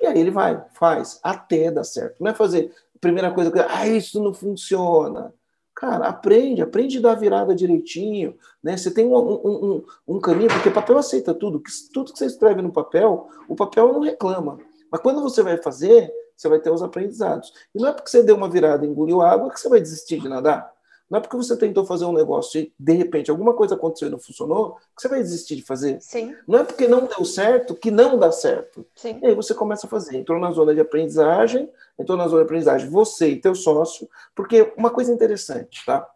E aí ele vai, faz, até dar certo. Não é fazer a primeira coisa que, ah, isso não funciona. Cara, aprende, aprende a dar a virada direitinho, né? Você tem um, um, um, um caminho, porque papel aceita tudo. Tudo que você escreve no papel, o papel não reclama. Mas quando você vai fazer, você vai ter os aprendizados. E não é porque você deu uma virada e engoliu água que você vai desistir de nadar. Não é porque você tentou fazer um negócio e, de repente, alguma coisa aconteceu e não funcionou, que você vai desistir de fazer. Sim. Não é porque não deu certo que não dá certo. Sim. E aí você começa a fazer. Entrou na zona de aprendizagem, entrou na zona de aprendizagem você e teu sócio, porque uma coisa interessante, tá?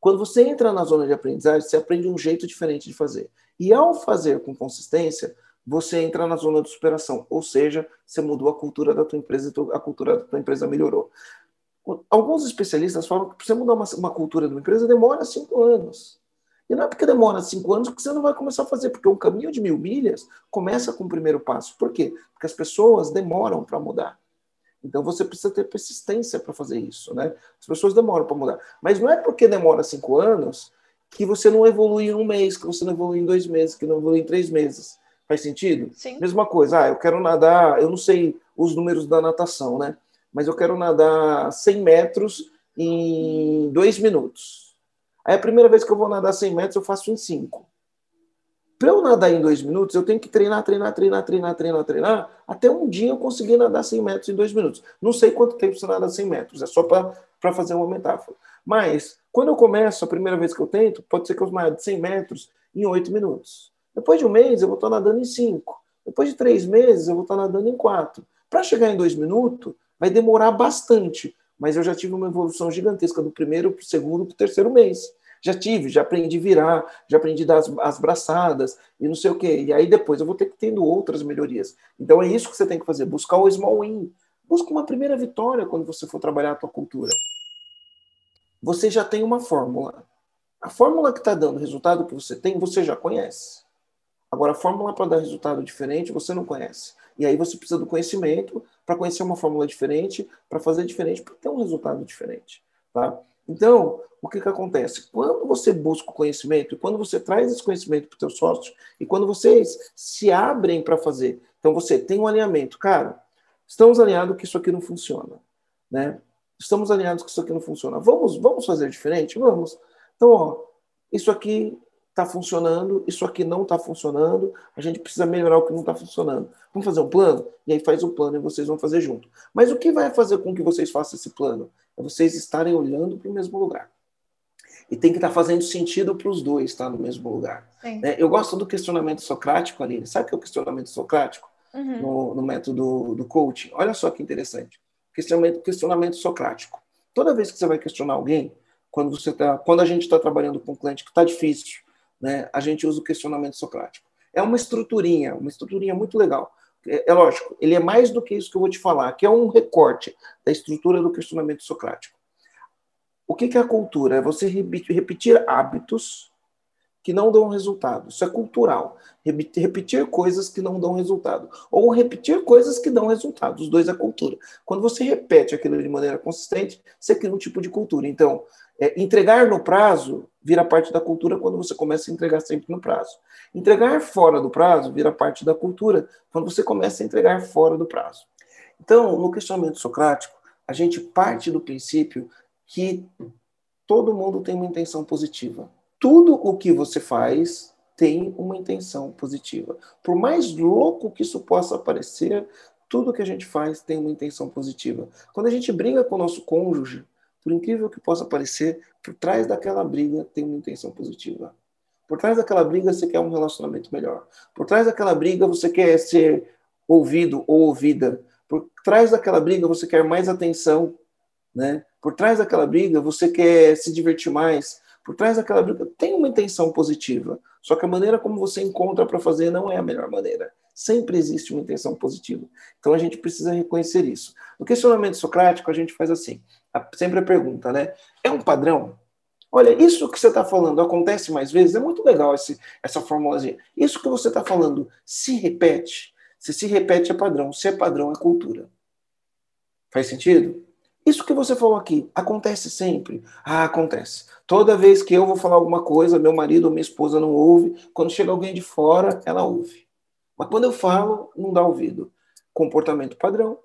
Quando você entra na zona de aprendizagem, você aprende um jeito diferente de fazer. E ao fazer com consistência, você entra na zona de superação, ou seja, você mudou a cultura da tua empresa e a cultura da tua empresa melhorou. Alguns especialistas falam que para você mudar uma, uma cultura de uma empresa demora cinco anos. E não é porque demora cinco anos que você não vai começar a fazer, porque um caminho de mil milhas começa com o primeiro passo. Por quê? Porque as pessoas demoram para mudar. Então você precisa ter persistência para fazer isso, né? As pessoas demoram para mudar. Mas não é porque demora cinco anos que você não evolui em um mês, que você não evolui em dois meses, que não evolui em três meses. Faz sentido? Sim. Mesma coisa, ah, eu quero nadar, eu não sei os números da natação, né? Mas eu quero nadar 100 metros em dois minutos. Aí a primeira vez que eu vou nadar 100 metros, eu faço em cinco. Para eu nadar em dois minutos, eu tenho que treinar, treinar, treinar, treinar, treinar, treinar, até um dia eu conseguir nadar 100 metros em dois minutos. Não sei quanto tempo você nada 100 metros, é só para fazer uma metáfora. Mas, quando eu começo, a primeira vez que eu tento, pode ser que eu nade 100 metros em oito minutos. Depois de um mês, eu vou estar nadando em cinco. Depois de três meses, eu vou estar nadando em quatro. Para chegar em dois minutos, vai demorar bastante, mas eu já tive uma evolução gigantesca do primeiro para o segundo para o terceiro mês. Já tive, já aprendi virar, já aprendi dar as, as braçadas e não sei o quê. E aí depois eu vou ter que tendo outras melhorias. Então é isso que você tem que fazer, buscar o small win. Busca uma primeira vitória quando você for trabalhar a tua cultura. Você já tem uma fórmula. A fórmula que está dando o resultado que você tem, você já conhece. Agora, a fórmula para dar resultado diferente, você não conhece. E aí você precisa do conhecimento para conhecer uma fórmula diferente, para fazer diferente, para ter um resultado diferente. Tá? Então, o que, que acontece? Quando você busca o conhecimento, quando você traz esse conhecimento para o teu sócio, e quando vocês se abrem para fazer, então você tem um alinhamento, cara, estamos alinhados que isso aqui não funciona, né? Estamos alinhados que isso aqui não funciona. Vamos, vamos fazer diferente? Vamos. Então, ó, isso aqui está funcionando, isso aqui não está funcionando, a gente precisa melhorar o que não está funcionando. Vamos fazer um plano? E aí faz o plano e vocês vão fazer junto. Mas o que vai fazer com que vocês façam esse plano? É vocês estarem olhando para o mesmo lugar. E tem que estar tá fazendo sentido para os dois estar no mesmo lugar. Né? Eu gosto do questionamento socrático, Aline. Sabe o que é o questionamento socrático? Uhum. No, no, método do coaching. Olha só que interessante. Questionamento, questionamento socrático. Toda vez que você vai questionar alguém, quando, você tá, quando a gente está trabalhando com um cliente que está difícil, né, a gente usa o questionamento socrático. É uma estruturinha, uma estruturinha muito legal. É, é, lógico, ele é mais do que isso que eu vou te falar, que é um recorte da estrutura do questionamento socrático. O que, é a cultura? É você repetir hábitos que não dão resultado. Isso é cultural. Repetir coisas que não dão resultado. Ou repetir coisas que dão resultado. Os dois é cultura. Quando você repete aquilo de maneira consistente, você cria um tipo de cultura. Então, é, entregar no prazo vira parte da cultura quando você começa a entregar sempre no prazo. Entregar fora do prazo vira parte da cultura quando você começa a entregar fora do prazo. Então, no questionamento socrático, a gente parte do princípio que todo mundo tem uma intenção positiva. Tudo o que você faz tem uma intenção positiva. Por mais louco que isso possa parecer, tudo que a gente faz tem uma intenção positiva. Quando a gente briga com o nosso cônjuge, por incrível que possa parecer, por trás daquela briga tem uma intenção positiva. Por trás daquela briga você quer um relacionamento melhor. Por trás daquela briga você quer ser ouvido ou ouvida. Por trás daquela briga você quer mais atenção, né? Por trás daquela briga você quer se divertir mais. Por trás daquela briga tem uma intenção positiva. Só que a maneira como você encontra para fazer não é a melhor maneira. Sempre existe uma intenção positiva. Então a gente precisa reconhecer isso. No questionamento socrático, a gente faz assim: sempre a pergunta, né? É um padrão? Olha, isso que você está falando acontece mais vezes? É muito legal esse, essa formulazinha. Isso que você está falando se repete? Se se repete é padrão. Se é padrão é cultura. Faz sentido? Isso que você falou aqui acontece sempre? Ah, acontece. Toda vez que eu vou falar alguma coisa, meu marido ou minha esposa não ouve. Quando chega alguém de fora, ela ouve. Mas quando eu falo, não dá ouvido. Comportamento padrão,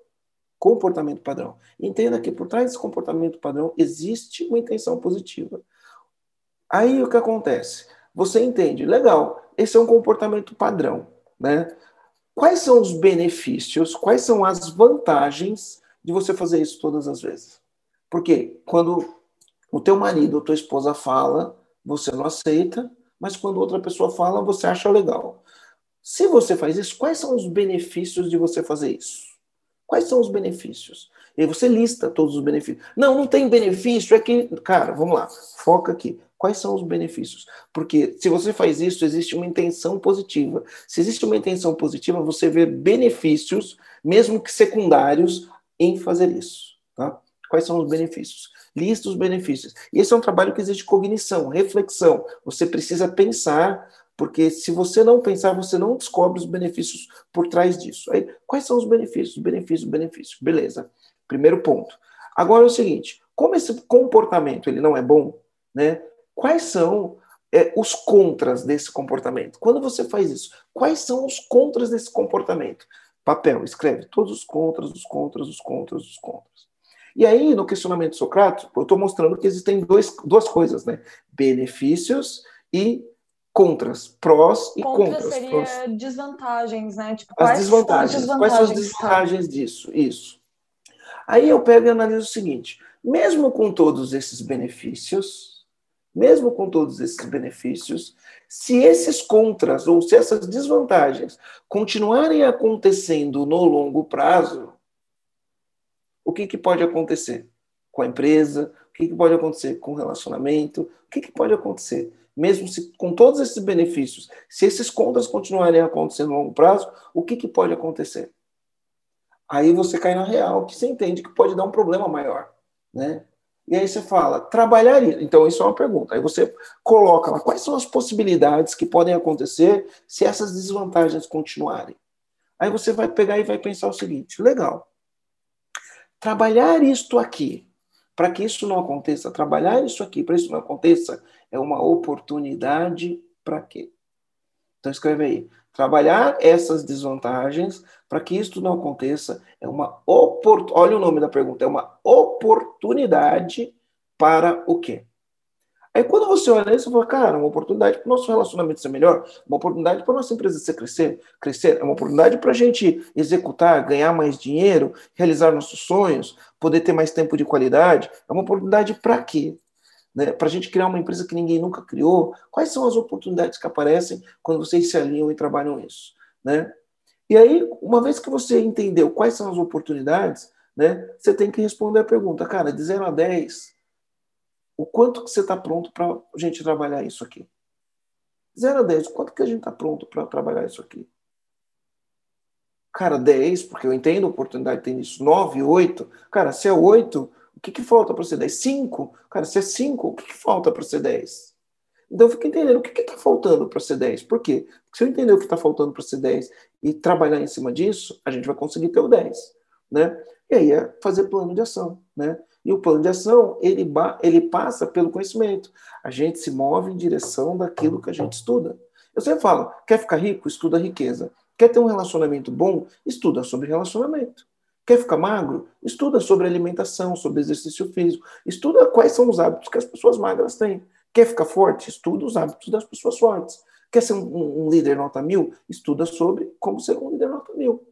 comportamento padrão. Entenda que por trás desse comportamento padrão existe uma intenção positiva. Aí o que acontece? Você entende, legal, esse é um comportamento padrão, né? Quais são os benefícios, quais são as vantagens de você fazer isso todas as vezes? Porque quando o teu marido ou tua esposa fala, você não aceita, mas quando outra pessoa fala, você acha legal. Se você faz isso, quais são os benefícios de você fazer isso? Quais são os benefícios? E aí você lista todos os benefícios. Não, não tem benefício, é que. Cara, vamos lá, foca aqui. Quais são os benefícios? Porque se você faz isso, existe uma intenção positiva. Se existe uma intenção positiva, você vê benefícios, mesmo que secundários, em fazer isso. Tá? quais são os benefícios. Lista os benefícios. E esse é um trabalho que exige cognição, reflexão. Você precisa pensar, porque se você não pensar, você não descobre os benefícios por trás disso. Aí, quais são os benefícios? Benefícios, benefícios. Beleza. Primeiro ponto. Agora é o seguinte, como esse comportamento ele não é bom, né? Quais são é, os contras desse comportamento? Quando você faz isso, quais são os contras desse comportamento? Papel, escreve todos os contras, os contras, os contras, os contras. E aí, no questionamento socrático, eu estou mostrando que existem dois, duas coisas, né? Benefícios e contras, prós e Contra contras. seria prós. desvantagens, né? Tipo, As quais desvantagens. São as Quais são as desvantagens? desvantagens disso? Isso. Aí eu pego e analiso o seguinte: mesmo com todos esses benefícios, mesmo com todos esses benefícios, se esses contras ou se essas desvantagens continuarem acontecendo no longo prazo, o que, que pode acontecer com a empresa? O que, que pode acontecer com o relacionamento? O que, que pode acontecer? Mesmo se, com todos esses benefícios, se esses contras continuarem acontecendo no longo prazo, o que, que pode acontecer? Aí você cai na real, que você entende que pode dar um problema maior, né? E aí você fala, trabalhar isso. Então, isso é uma pergunta. Aí você coloca lá, quais são as possibilidades que podem acontecer se essas desvantagens continuarem? Aí você vai pegar e vai pensar o seguinte, legal. Trabalhar isto aqui, para que isso não aconteça, trabalhar isso aqui para isso não aconteça, é uma oportunidade para quê? Então escreve aí. Trabalhar essas desvantagens para que isto não aconteça é uma oportunidade. Olha o nome da pergunta, é uma oportunidade para o quê? Aí quando você olha isso, você fala, cara, uma oportunidade para o nosso relacionamento ser melhor, uma oportunidade para a nossa empresa ser crescer, crescer, é uma oportunidade para a gente executar, ganhar mais dinheiro, realizar nossos sonhos, poder ter mais tempo de qualidade. É uma oportunidade para quê? Né? Para a gente criar uma empresa que ninguém nunca criou. Quais são as oportunidades que aparecem quando vocês se alinham e trabalham isso? Né? E aí, uma vez que você entendeu quais são as oportunidades, né, você tem que responder a pergunta, cara, de 0 a 10, o quanto que você está pronto para a gente trabalhar isso aqui? 0 a 10, o quanto que a gente está pronto para trabalhar isso aqui? Cara, 10, porque eu entendo a oportunidade tem isso. 9, 8. Cara, se é 8, o que, que falta para ser 10? 5. Cara, se é 5, o que, que falta para ser 10? Então, fica entendendo o que está faltando para ser 10. Por quê? Porque se eu entender o que está faltando para ser 10 e trabalhar em cima disso, a gente vai conseguir ter o 10. Né? E aí é fazer plano de ação. Né? E o plano de ação, ele, ele passa pelo conhecimento. A gente se move em direção daquilo que a gente estuda. Eu sempre falo, quer ficar rico? Estuda riqueza. Quer ter um relacionamento bom? Estuda sobre relacionamento. Quer ficar magro? Estuda sobre alimentação, sobre exercício físico. Estuda quais são os hábitos que as pessoas magras têm. Quer ficar forte? Estuda os hábitos das pessoas fortes. Quer ser um, um líder nota mil? Estuda sobre como ser um líder nota mil.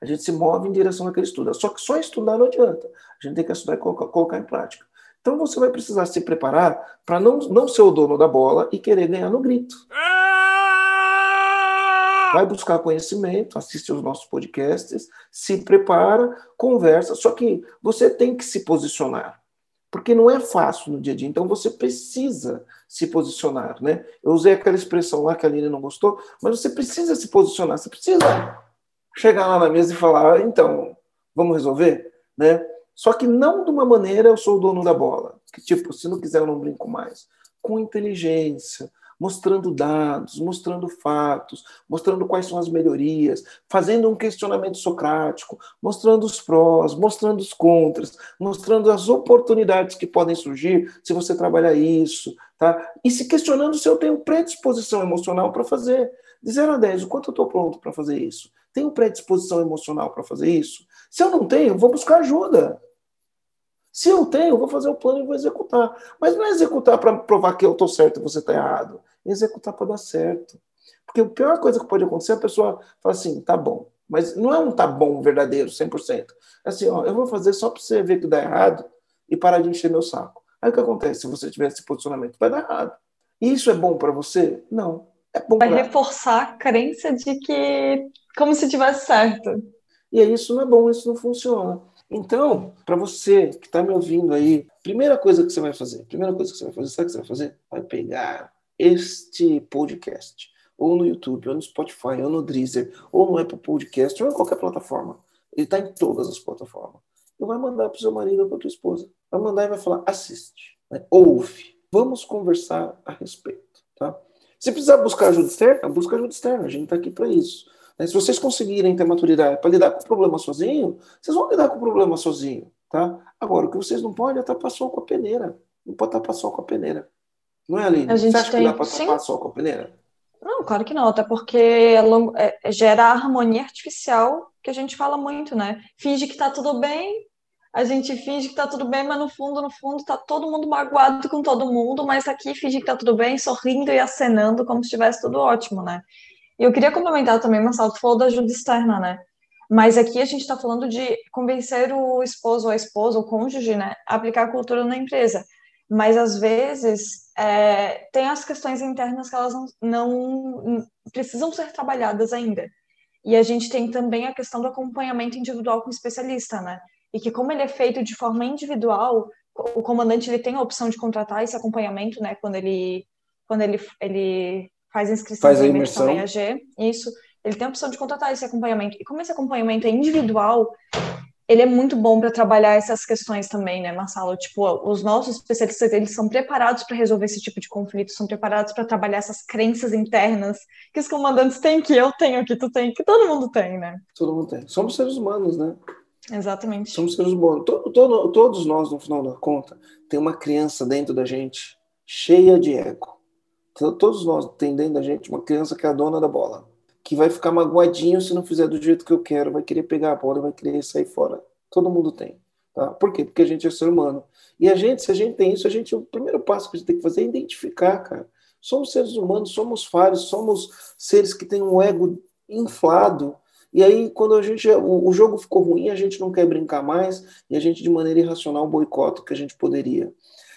A gente se move em direção àquele estudo. Só que só estudar não adianta. A gente tem que estudar e colocar, colocar em prática. Então você vai precisar se preparar para não, não ser o dono da bola e querer ganhar no grito. Vai buscar conhecimento, assiste os nossos podcasts, se prepara, conversa. Só que você tem que se posicionar. Porque não é fácil no dia a dia. Então você precisa se posicionar. Né? Eu usei aquela expressão lá que a Aline não gostou, mas você precisa se posicionar. Você precisa chegar lá na mesa e falar, ah, então, vamos resolver? Né? Só que não de uma maneira eu sou o dono da bola. Que tipo, se não quiser eu não brinco mais. Com inteligência, mostrando dados, mostrando fatos, mostrando quais são as melhorias, fazendo um questionamento socrático, mostrando os prós, mostrando os contras, mostrando as oportunidades que podem surgir se você trabalhar isso, tá? E se questionando se eu tenho predisposição emocional para fazer. De 0 a 10, o quanto eu estou pronto para fazer isso? Tenho predisposição emocional para fazer isso? Se eu não tenho, vou buscar ajuda. Se eu tenho, vou fazer o plano e vou executar. Mas não é executar para provar que eu estou certo e você está errado. Executar para dar certo. Porque a pior coisa que pode acontecer é a pessoa falar assim, tá bom. Mas não é um tá bom verdadeiro, 100%. É assim, ó, eu vou fazer só para você ver que dá errado e parar de encher meu saco. Aí o que acontece se você tiver esse posicionamento? Vai dar errado. E isso é bom para você? Não. É bom Vai pra... reforçar a crença de que como se tivesse certo. E aí isso não é bom, isso não funciona. Então, para você que está me ouvindo aí, primeira coisa que você vai fazer, primeira coisa que você vai fazer, sabe o que você vai fazer? Vai pegar este podcast, ou no YouTube, ou no Spotify, ou no Deezer, ou no Apple Podcast, ou em qualquer plataforma. Ele está em todas as plataformas. E vai mandar para o seu marido ou para tua esposa. Vai mandar e vai falar: assiste, né? ouve, vamos conversar a respeito. Tá? Se precisar buscar ajuda externa, busca ajuda externa. A gente está aqui para isso. Né? Se vocês conseguirem ter maturidade para lidar com o problema sozinho, vocês vão lidar com o problema sozinho. Tá? Agora, o que vocês não podem é tapar sol com a peneira. Não pode tapar sol com a peneira. Não é, Aline? A gente Você acha tem- que dá para tapar sol com a peneira? Não, claro que não, até porque é é- é- gera a harmonia artificial que a gente fala muito, né? Finge que tá tudo bem, a gente finge que tá tudo bem, mas no fundo, no fundo, tá todo mundo magoado com todo mundo, mas aqui finge que tá tudo bem, sorrindo e acenando como se estivesse tudo ótimo, né? E eu queria complementar também, Marcelo, tu falou da ajuda externa, né? Mas aqui a gente está falando de convencer o esposo ou a esposa, o cônjuge, né, a aplicar a cultura na empresa. Mas às vezes é, tem as questões internas que elas não, não precisam ser trabalhadas ainda. E a gente tem também a questão do acompanhamento individual com especialista, né? E que como ele é feito de forma individual, o comandante ele tem a opção de contratar esse acompanhamento, né? Quando ele quando ele, ele faz a inscrição Faz a imersão. EAG, isso, ele tem a opção de contratar esse acompanhamento. E como esse acompanhamento é individual, ele é muito bom para trabalhar essas questões também, né, Marcelo? Tipo, os nossos especialistas, eles são preparados para resolver esse tipo de conflito, são preparados para trabalhar essas crenças internas que os comandantes têm, que eu tenho, que tu tem, que todo mundo tem, né? Todo mundo tem. Somos seres humanos, né? Exatamente. Somos seres humanos. Todo- todo- todos nós, no final da conta, tem uma criança dentro da gente cheia de ego. To- Todos nós tem dentro da gente uma criança que é a dona da bola, que vai ficar magoadinho se não fizer do jeito que eu quero, vai querer pegar a bola, vai querer sair fora. Todo mundo tem. Tá? Por quê? Porque a gente é ser humano. E a gente, se a gente tem isso, a gente, o primeiro passo que a gente tem que fazer é identificar, cara. Somos seres humanos, somos falhos, somos seres que têm um ego inflado. E aí, quando a gente, o, o jogo ficou ruim, a gente não quer brincar mais e a gente, de maneira irracional, boicota o que a gente poderia.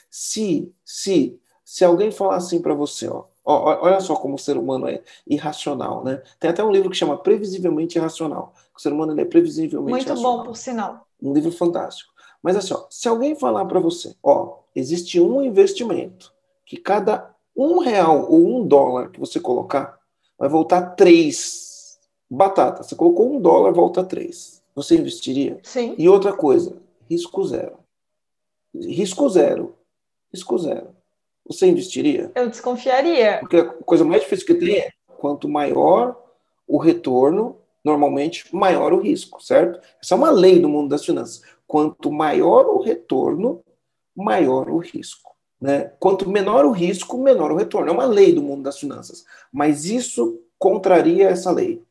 Se, se, se alguém falar assim para você, ó, olha só como o ser humano é irracional, né? Tem até um livro que chama Previsivelmente Irracional. O ser humano é previsivelmente Muito irracional bom, por sinal. um livro fantástico. Mas assim, ó, se alguém falar para você, ó, existe um investimento que cada um real ou um dólar que você colocar vai voltar três batata. Você colocou um dólar, volta três. Você investiria? Sim. E outra coisa, risco zero. Risco zero. Risco zero. Você investiria? Eu desconfiaria. Porque a coisa mais difícil que tem é quanto maior o retorno, normalmente maior o risco, certo? Essa é uma lei do mundo das finanças. Quanto maior o retorno, maior o risco. Né? Quanto menor o risco, menor o retorno. É uma lei do mundo das finanças. Mas isso contraria essa lei.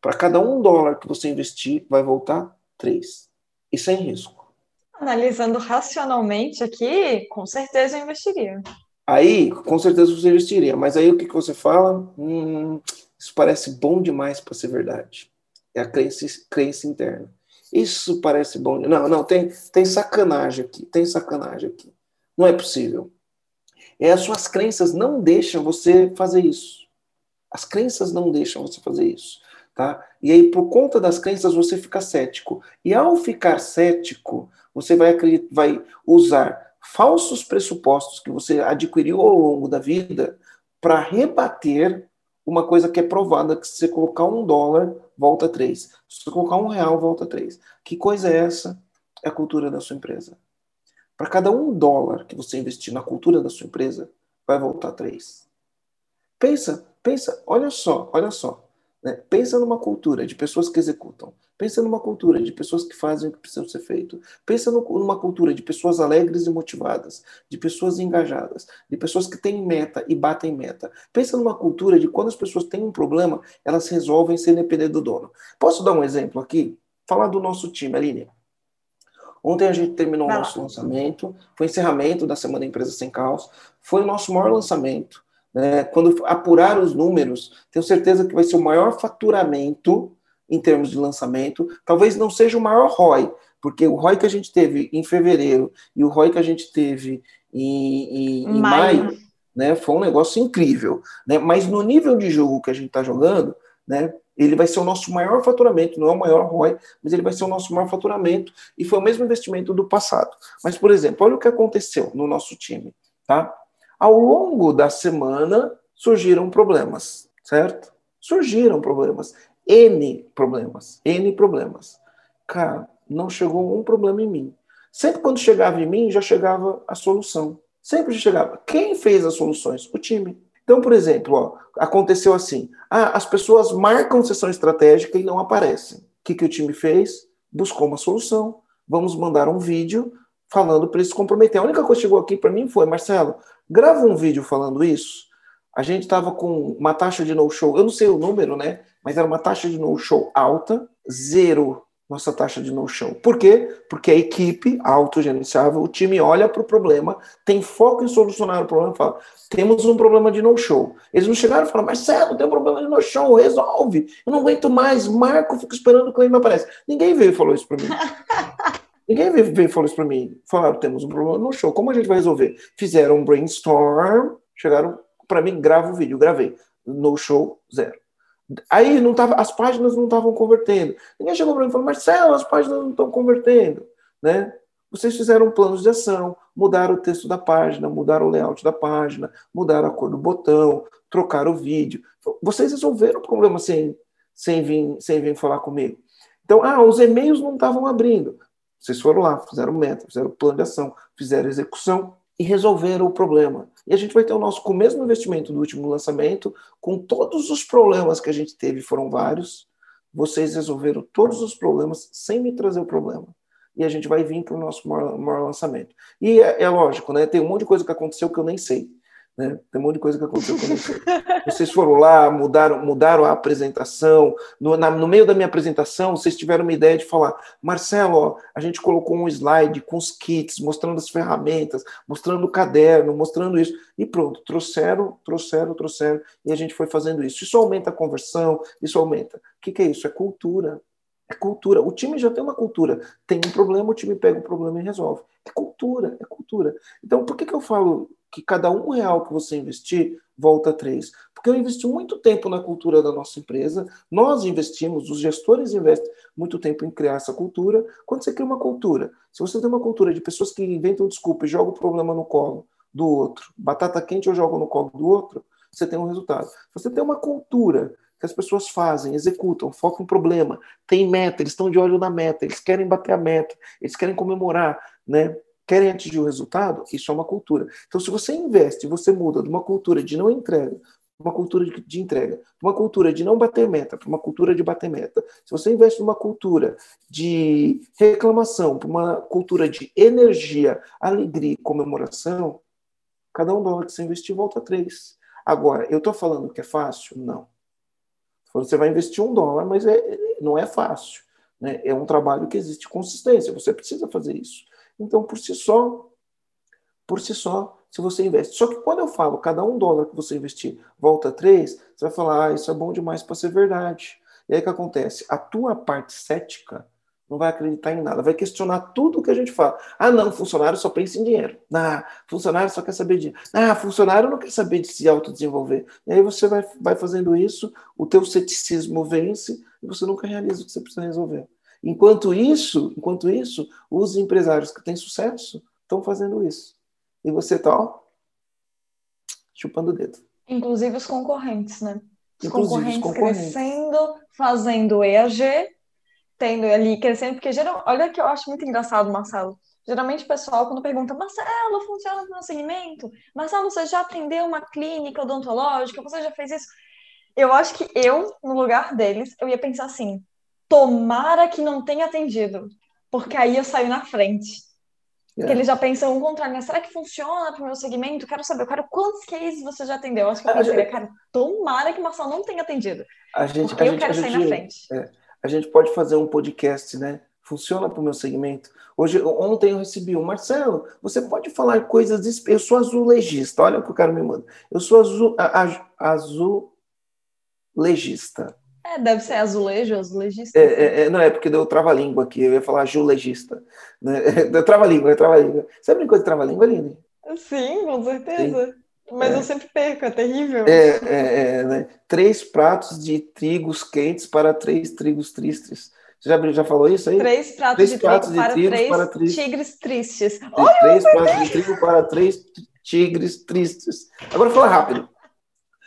Para cada um dólar que você investir, vai voltar três. E sem risco. Analisando racionalmente aqui, com certeza eu investiria. Aí, com certeza você investiria. Mas aí o que, que você fala? Hum, isso parece bom demais para ser verdade. É a crença, crença interna. Isso parece bom. Não, não, tem, tem sacanagem aqui. Tem sacanagem aqui. Não é possível. É, as suas crenças não deixam você fazer isso. As crenças não deixam você fazer isso. Tá? E aí, por conta das crenças, você fica cético. E ao ficar cético, você vai, vai usar falsos pressupostos que você adquiriu ao longo da vida para rebater uma coisa que é provada, que se você colocar um dólar, volta três. Se você colocar um real, volta três. Que coisa é essa? É a cultura da sua empresa. Para cada um dólar que você investir na cultura da sua empresa, vai voltar três. Pensa, pensa, olha só, olha só. Né? Pensa numa cultura de pessoas que executam. Pensa numa cultura de pessoas que fazem o que precisa ser feito. Pensa no, numa cultura de pessoas alegres e motivadas, de pessoas engajadas, de pessoas que têm meta e batem meta. Pensa numa cultura de quando as pessoas têm um problema, elas resolvem sem depender do dono. Posso dar um exemplo aqui? Falar do nosso time, Aline. Ontem a gente terminou o nosso lançamento, foi o encerramento da Semana Empresa Sem Caos, foi o nosso maior lançamento. Né? Quando apurar os números, tenho certeza que vai ser o maior faturamento em termos de lançamento. Talvez não seja o maior ROI, porque o ROI que a gente teve em fevereiro e o ROI que a gente teve em, em, em maio, né, foi um negócio incrível. Né? Mas no nível de jogo que a gente está jogando, né, ele vai ser o nosso maior faturamento, não é o maior ROI, mas ele vai ser o nosso maior faturamento e foi o mesmo investimento do passado. Mas, por exemplo, olha o que aconteceu no nosso time, tá? Ao longo da semana surgiram problemas, certo? Surgiram problemas, N problemas, N problemas. Cara, não chegou um problema em mim. Sempre quando chegava em mim, já chegava a solução. Sempre chegava. Quem fez as soluções? O time. Então, por exemplo, ó, aconteceu assim: ah, as pessoas marcam sessão estratégica e não aparecem. O que, que o time fez? Buscou uma solução. Vamos mandar um vídeo falando para eles se comprometer. A única coisa que chegou aqui para mim foi: Marcelo, grava um vídeo falando isso. A gente estava com uma taxa de no-show, eu não sei o número, né? Mas era uma taxa de no-show alta, zero nossa taxa de no-show. Por quê? Porque a equipe autogerenciável, o time olha para o problema, tem foco em solucionar o problema e fala: temos um problema de no-show. Eles não chegaram e falaram, Marcelo, tem um problema de no-show, resolve. Eu não aguento mais, Marco, fico esperando que o cliente apareça. Ninguém veio e falou isso para mim. [laughs] Ninguém veio e falou isso para mim. Falaram, temos um problema no show, como a gente vai resolver? Fizeram um brainstorm, chegaram para mim, grava o vídeo, gravei. No show, zero. Aí não tava, as páginas não estavam convertendo. Ninguém chegou para mim e falou, Marcelo, as páginas não estão convertendo. Né? Vocês fizeram planos de ação, mudaram o texto da página, mudaram o layout da página, mudaram a cor do botão, trocaram o vídeo. Vocês resolveram o problema sem, sem, vir, sem vir falar comigo. Então, ah, os e-mails não estavam abrindo. Vocês foram lá, fizeram meta, fizeram plano de ação, fizeram execução e resolveram o problema. E a gente vai ter o nosso, com o mesmo investimento do último lançamento, com todos os problemas que a gente teve, foram vários, vocês resolveram todos os problemas sem me trazer o problema. E a gente vai vir para o nosso maior, maior lançamento. E é, é, lógico, né? Tem um monte de coisa que aconteceu que eu nem sei. Né? Tem um monte de coisa que aconteceu com você. Vocês foram lá, mudaram, mudaram a apresentação. No, na, no, meio da minha apresentação, vocês tiveram uma ideia de falar: Marcelo, ó, a gente colocou um slide com os kits, mostrando as ferramentas, mostrando o caderno, mostrando isso. E pronto, trouxeram, trouxeram, trouxeram. E a gente foi fazendo isso. Isso aumenta a conversão, isso aumenta. O que, que é isso? É cultura. É cultura. O time já tem uma cultura. Tem um problema, o time pega o problema e resolve. É cultura, é cultura. Então, por que, que eu falo que cada um real que você investir volta três. Porque eu investi muito tempo na cultura da nossa empresa, nós investimos, os gestores investem muito tempo em criar essa cultura. Quando você cria uma cultura, se você tem uma cultura de pessoas que inventam desculpa e jogam o problema no colo do outro, batata quente eu jogo no colo do outro, você tem um resultado. Se você tem uma cultura as pessoas fazem, executam, focam em problema, tem meta, eles estão de olho na meta, eles querem bater a meta, eles querem comemorar, né? querem atingir o resultado, isso é uma cultura. Então, se você investe, você muda de uma cultura de não entrega, uma cultura de entrega, uma cultura de não bater meta, para uma cultura de bater meta. Se você investe numa cultura de reclamação, para uma cultura de energia, alegria e comemoração, cada um dólar que você investir volta três. Agora, eu estou falando que é fácil? Não. Você vai investir um dólar, mas é, não é fácil. Né? É um trabalho que existe consistência. Você precisa fazer isso. Então, por si só, por si só, se você investe. Só que quando eu falo cada um dólar que você investir volta três, você vai falar, ah, isso é bom demais para ser verdade. E aí o que acontece? A tua parte cética não vai acreditar em nada, vai questionar tudo o que a gente fala. Ah, não, funcionário só pensa em dinheiro. Ah, funcionário só quer saber de. Ah, funcionário não quer saber de se autodesenvolver. E aí você vai, vai fazendo isso, o teu ceticismo vence e você nunca realiza o que você precisa resolver. Enquanto isso, enquanto isso, os empresários que têm sucesso estão fazendo isso. E você está chupando o dedo. Inclusive os concorrentes, né? Os concorrentes, os concorrentes, crescendo, fazendo EAG, tendo ali crescendo, porque geral, olha que eu acho muito engraçado, Marcelo. Geralmente o pessoal, quando pergunta, Marcelo, funciona no meu segmento? Marcelo, você já atendeu uma clínica odontológica? Você já fez isso? Eu acho que eu, no lugar deles, eu ia pensar assim: tomara que não tenha atendido, porque aí eu saio na frente. É. Porque eles já pensam o contrário, mas será que funciona para o meu segmento? Quero saber, eu quero quantos cases você já atendeu. Acho que eu pensaria, gente... cara, tomara que o Marcelo não tenha atendido. A gente, porque a eu gente, quero sair gente, na frente. É, a gente pode fazer um podcast, né? Funciona para o meu segmento. Hoje, ontem eu recebi um Marcelo. Você pode falar coisas. Eu sou azulejista. Olha o que o cara me manda. Eu sou azul, azulejista. É, deve ser azulejo, azulejista. É, é, é, não, é porque deu trava-língua aqui, eu ia falar julejista. Né? [laughs] Deu trava-língua, trava-língua. Você brincou de trava-língua, Aline? Sim, com certeza. Sim. Mas é. eu sempre perco, é terrível. É, é, é, né? Três pratos de trigos quentes para três trigos tristes. Você já, já falou isso aí? Três pratos, três de, pratos trigo de trigo para, três para três tigres tristes. Três, três pratos de trigo para três tigres tristes. Agora fala rápido.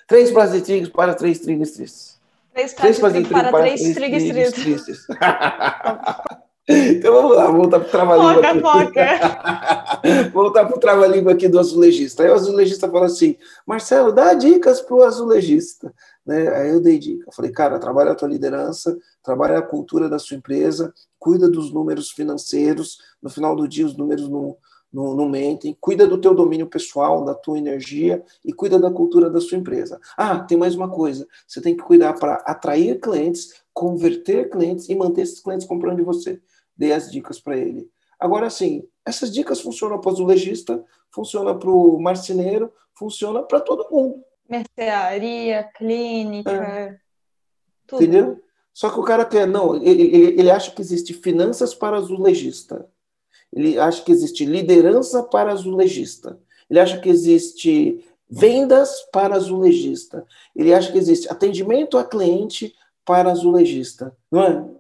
Três pratos de trigos para três tigres tristes. Três pratos de trigo para, três trigos tristes. [laughs] Então vamos lá, voltar para o trava-língua. Foca, foca. [laughs] voltar para o trava-língua aqui do azulejista. Aí o azulejista fala assim: Marcelo, dá dicas para o azulejista. Né? Aí eu dei dica. Eu falei, cara, trabalha a tua liderança, trabalha a cultura da sua empresa, cuida dos números financeiros. No final do dia, os números não, não, não mentem. Cuida do teu domínio pessoal, da tua energia e cuida da cultura da sua empresa. Ah, tem mais uma coisa. Você tem que cuidar para atrair clientes, converter clientes e manter esses clientes comprando de você dei as dicas para ele. Agora, sim, essas dicas funcionam para o azulejista, funciona para o marceneiro, funciona para todo mundo. Mercearia, clínica, é. tudo. Entendeu? Só que o cara quer, não, ele, ele acha que existe finanças para azulejista. Ele acha que existe liderança para azulejista. Ele acha que existe vendas para azulejista. Ele acha que existe atendimento a cliente para azulejista. Não é?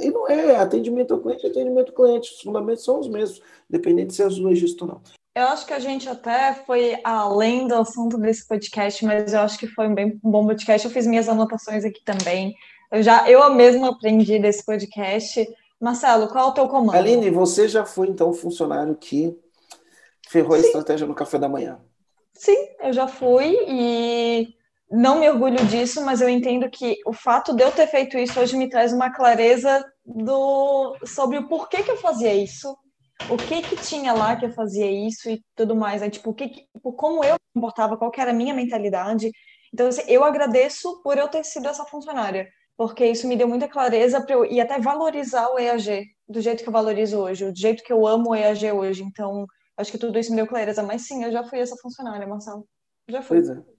E não é atendimento ao cliente, atendimento ao cliente. Os fundamentos são os mesmos, independente se é azulejista ou não. Eu acho que a gente até foi além do assunto desse podcast, mas eu acho que foi um, bem, um bom podcast. Eu fiz minhas anotações aqui também. Eu já eu mesma aprendi desse podcast. Marcelo, qual é o teu comando? Aline, você já foi então funcionário que ferrou Sim. a estratégia no café da manhã? Sim, eu já fui e não me orgulho disso, mas eu entendo que o fato de eu ter feito isso hoje me traz uma clareza do sobre o porquê que eu fazia isso, o que que tinha lá que eu fazia isso e tudo mais, né? tipo, o que, tipo, como eu me comportava, qual era a minha mentalidade. Então, assim, eu agradeço por eu ter sido essa funcionária, porque isso me deu muita clareza para eu e até valorizar o EAG do jeito que eu valorizo hoje, do jeito que eu amo o EAG hoje. Então, acho que tudo isso me deu clareza, mas sim, eu já fui essa funcionária, Marcelo. Já fui. Pois é.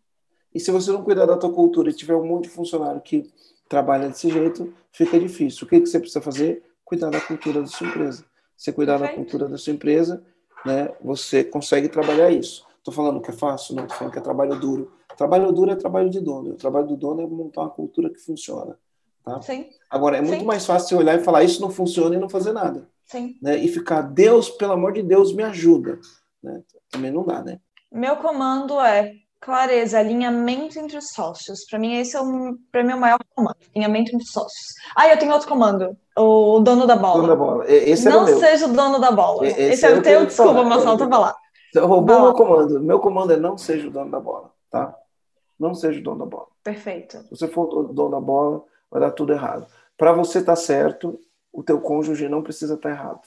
E se você não cuidar da tua cultura e tiver um monte de funcionário que trabalha desse jeito, fica difícil. O que, que você precisa fazer? Cuidar da cultura da sua empresa. Se cuidar da cultura da sua empresa, né, você consegue trabalhar isso. Estou falando que é fácil? Não, estou falando que é trabalho duro. Trabalho duro é trabalho de dono. O trabalho do dono é montar uma cultura que funciona. Tá? Sim. Agora, é muito Sim. mais fácil você olhar e falar isso não funciona e não fazer nada. Sim. Né? E ficar, Deus, pelo amor de Deus, me ajuda. Né? Também não dá, né? Meu comando é clareza, alinhamento entre os sócios. Para mim, esse é o, pra mim, é o maior comando, alinhamento entre os sócios. Ah, eu tenho outro comando, o dono da bola. Dono da bola. Esse Não o seja o dono da bola. Esse, esse é o teu, desculpa, Marcelo, tava lá. Você roubou meu comando. Meu comando é não seja o dono da bola, tá? Não seja o dono da bola. Perfeito. Se você for o dono da bola, vai dar tudo errado. Para você estar tá certo, o teu cônjuge não precisa estar tá errado.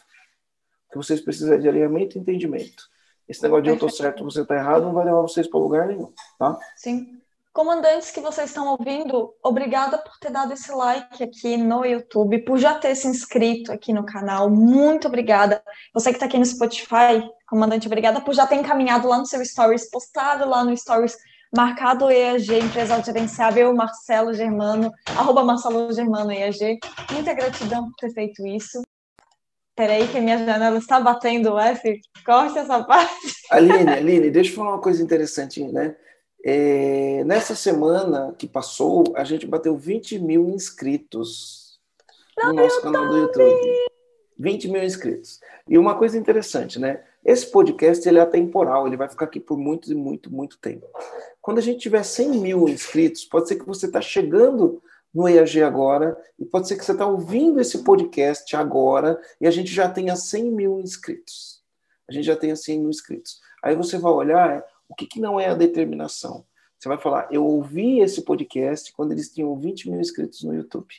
O que vocês precisam é de alinhamento e entendimento. Esse negócio de eu tô certo, você tá errado, não vai levar vocês para lugar nenhum, tá? Sim. Comandantes que vocês estão ouvindo, obrigada por ter dado esse like aqui no YouTube, por já ter se inscrito aqui no canal. Muito obrigada. Você que está aqui no Spotify, comandante, obrigada por já ter encaminhado lá no seu Stories, postado lá no Stories, marcado EAG, empresa gerenciável Marcelo Germano, arroba Marcelo Germano EAG. Muita gratidão por ter feito isso. Peraí, que a minha janela está batendo F. Corte essa parte. Aline, Aline, deixa eu falar uma coisa interessante, né? É, nessa semana que passou, a gente bateu 20 mil inscritos no nosso canal do YouTube. 20 mil inscritos. E uma coisa interessante, né? Esse podcast ele é atemporal, ele vai ficar aqui por muito e muito, muito tempo. Quando a gente tiver 100 mil inscritos, pode ser que você está chegando no EAG agora, e pode ser que você está ouvindo esse podcast agora e a gente já tenha 100 mil inscritos. A gente já tenha 100 mil inscritos. Aí você vai olhar o que, que não é a determinação. Você vai falar, eu ouvi esse podcast quando eles tinham 20 mil inscritos no YouTube.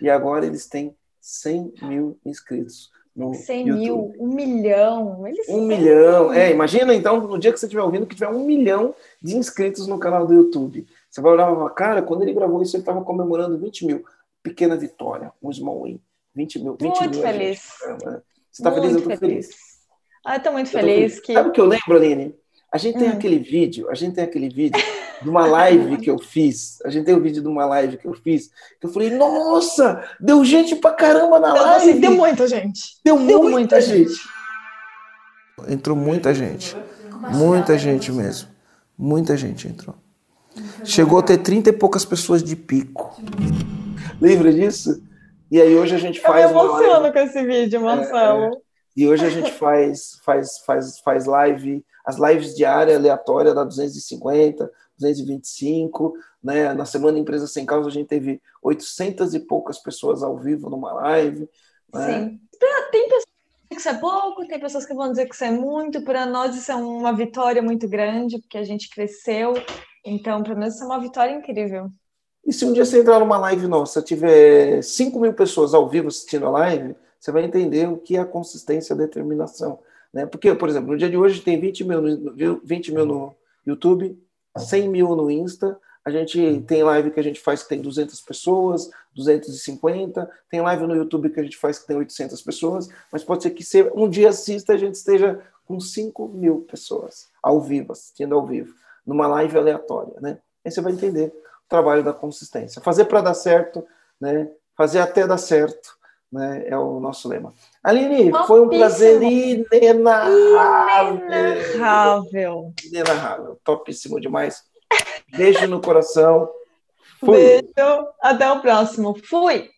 E agora eles têm 100 mil inscritos. No 100 YouTube. mil, um milhão. Eles um milhão. É, imagina então no dia que você estiver ouvindo que tiver um milhão de inscritos no canal do YouTube. Você vai olhar e falar, cara, quando ele gravou isso, ele estava comemorando 20 mil. Pequena vitória, um small win. 20 mil. 20 muito mil feliz. Gente? Você está feliz? Eu estou feliz. Ah, eu estou muito eu feliz. feliz. Que... Sabe o que eu lembro, Aline? A gente tem hum. aquele vídeo, a gente tem aquele vídeo de uma live que eu fiz. A gente tem o um vídeo de uma live que eu fiz. Que eu falei, nossa, deu gente pra caramba na live. Assim, deu muita gente. Deu, deu muita, muita gente. gente. Entrou muita gente. Muita gente mesmo. Muita gente entrou. Chegou a ter 30 e poucas pessoas de pico. Lembra disso? E aí hoje a gente faz. Eu me emociono com esse vídeo, Marcelo. É, é. E hoje a gente faz, faz, faz, faz live, as lives diárias aleatórias da 250, 225, né? Na semana Empresa Sem Causa a gente teve 800 e poucas pessoas ao vivo numa live. Né? tem pessoas que isso é pouco, tem pessoas que vão dizer que isso é muito. Para nós, isso é uma vitória muito grande, porque a gente cresceu. Então, para nós, isso é uma vitória incrível. E se um dia você entrar numa live nossa, tiver 5 mil pessoas ao vivo assistindo a live, você vai entender o que é a consistência e a determinação. Né? Porque, por exemplo, no dia de hoje tem 20 mil no, 20 mil no YouTube, 100 mil no Insta, a gente tem live que a gente faz que tem 200 pessoas, 250, tem live no YouTube que a gente faz que tem 800 pessoas, mas pode ser que um dia assista a gente esteja com 5 mil pessoas ao vivo, assistindo ao vivo, numa live aleatória, né? Aí você vai entender o trabalho da consistência. Fazer para dar certo, né? Fazer até dar certo, né? É o nosso lema. Aline, foi um prazer inenarrável. Inenarrável. Inenarrável. Topíssimo demais. Beijo no coração. Fui. Beijo. Até o próximo. Fui.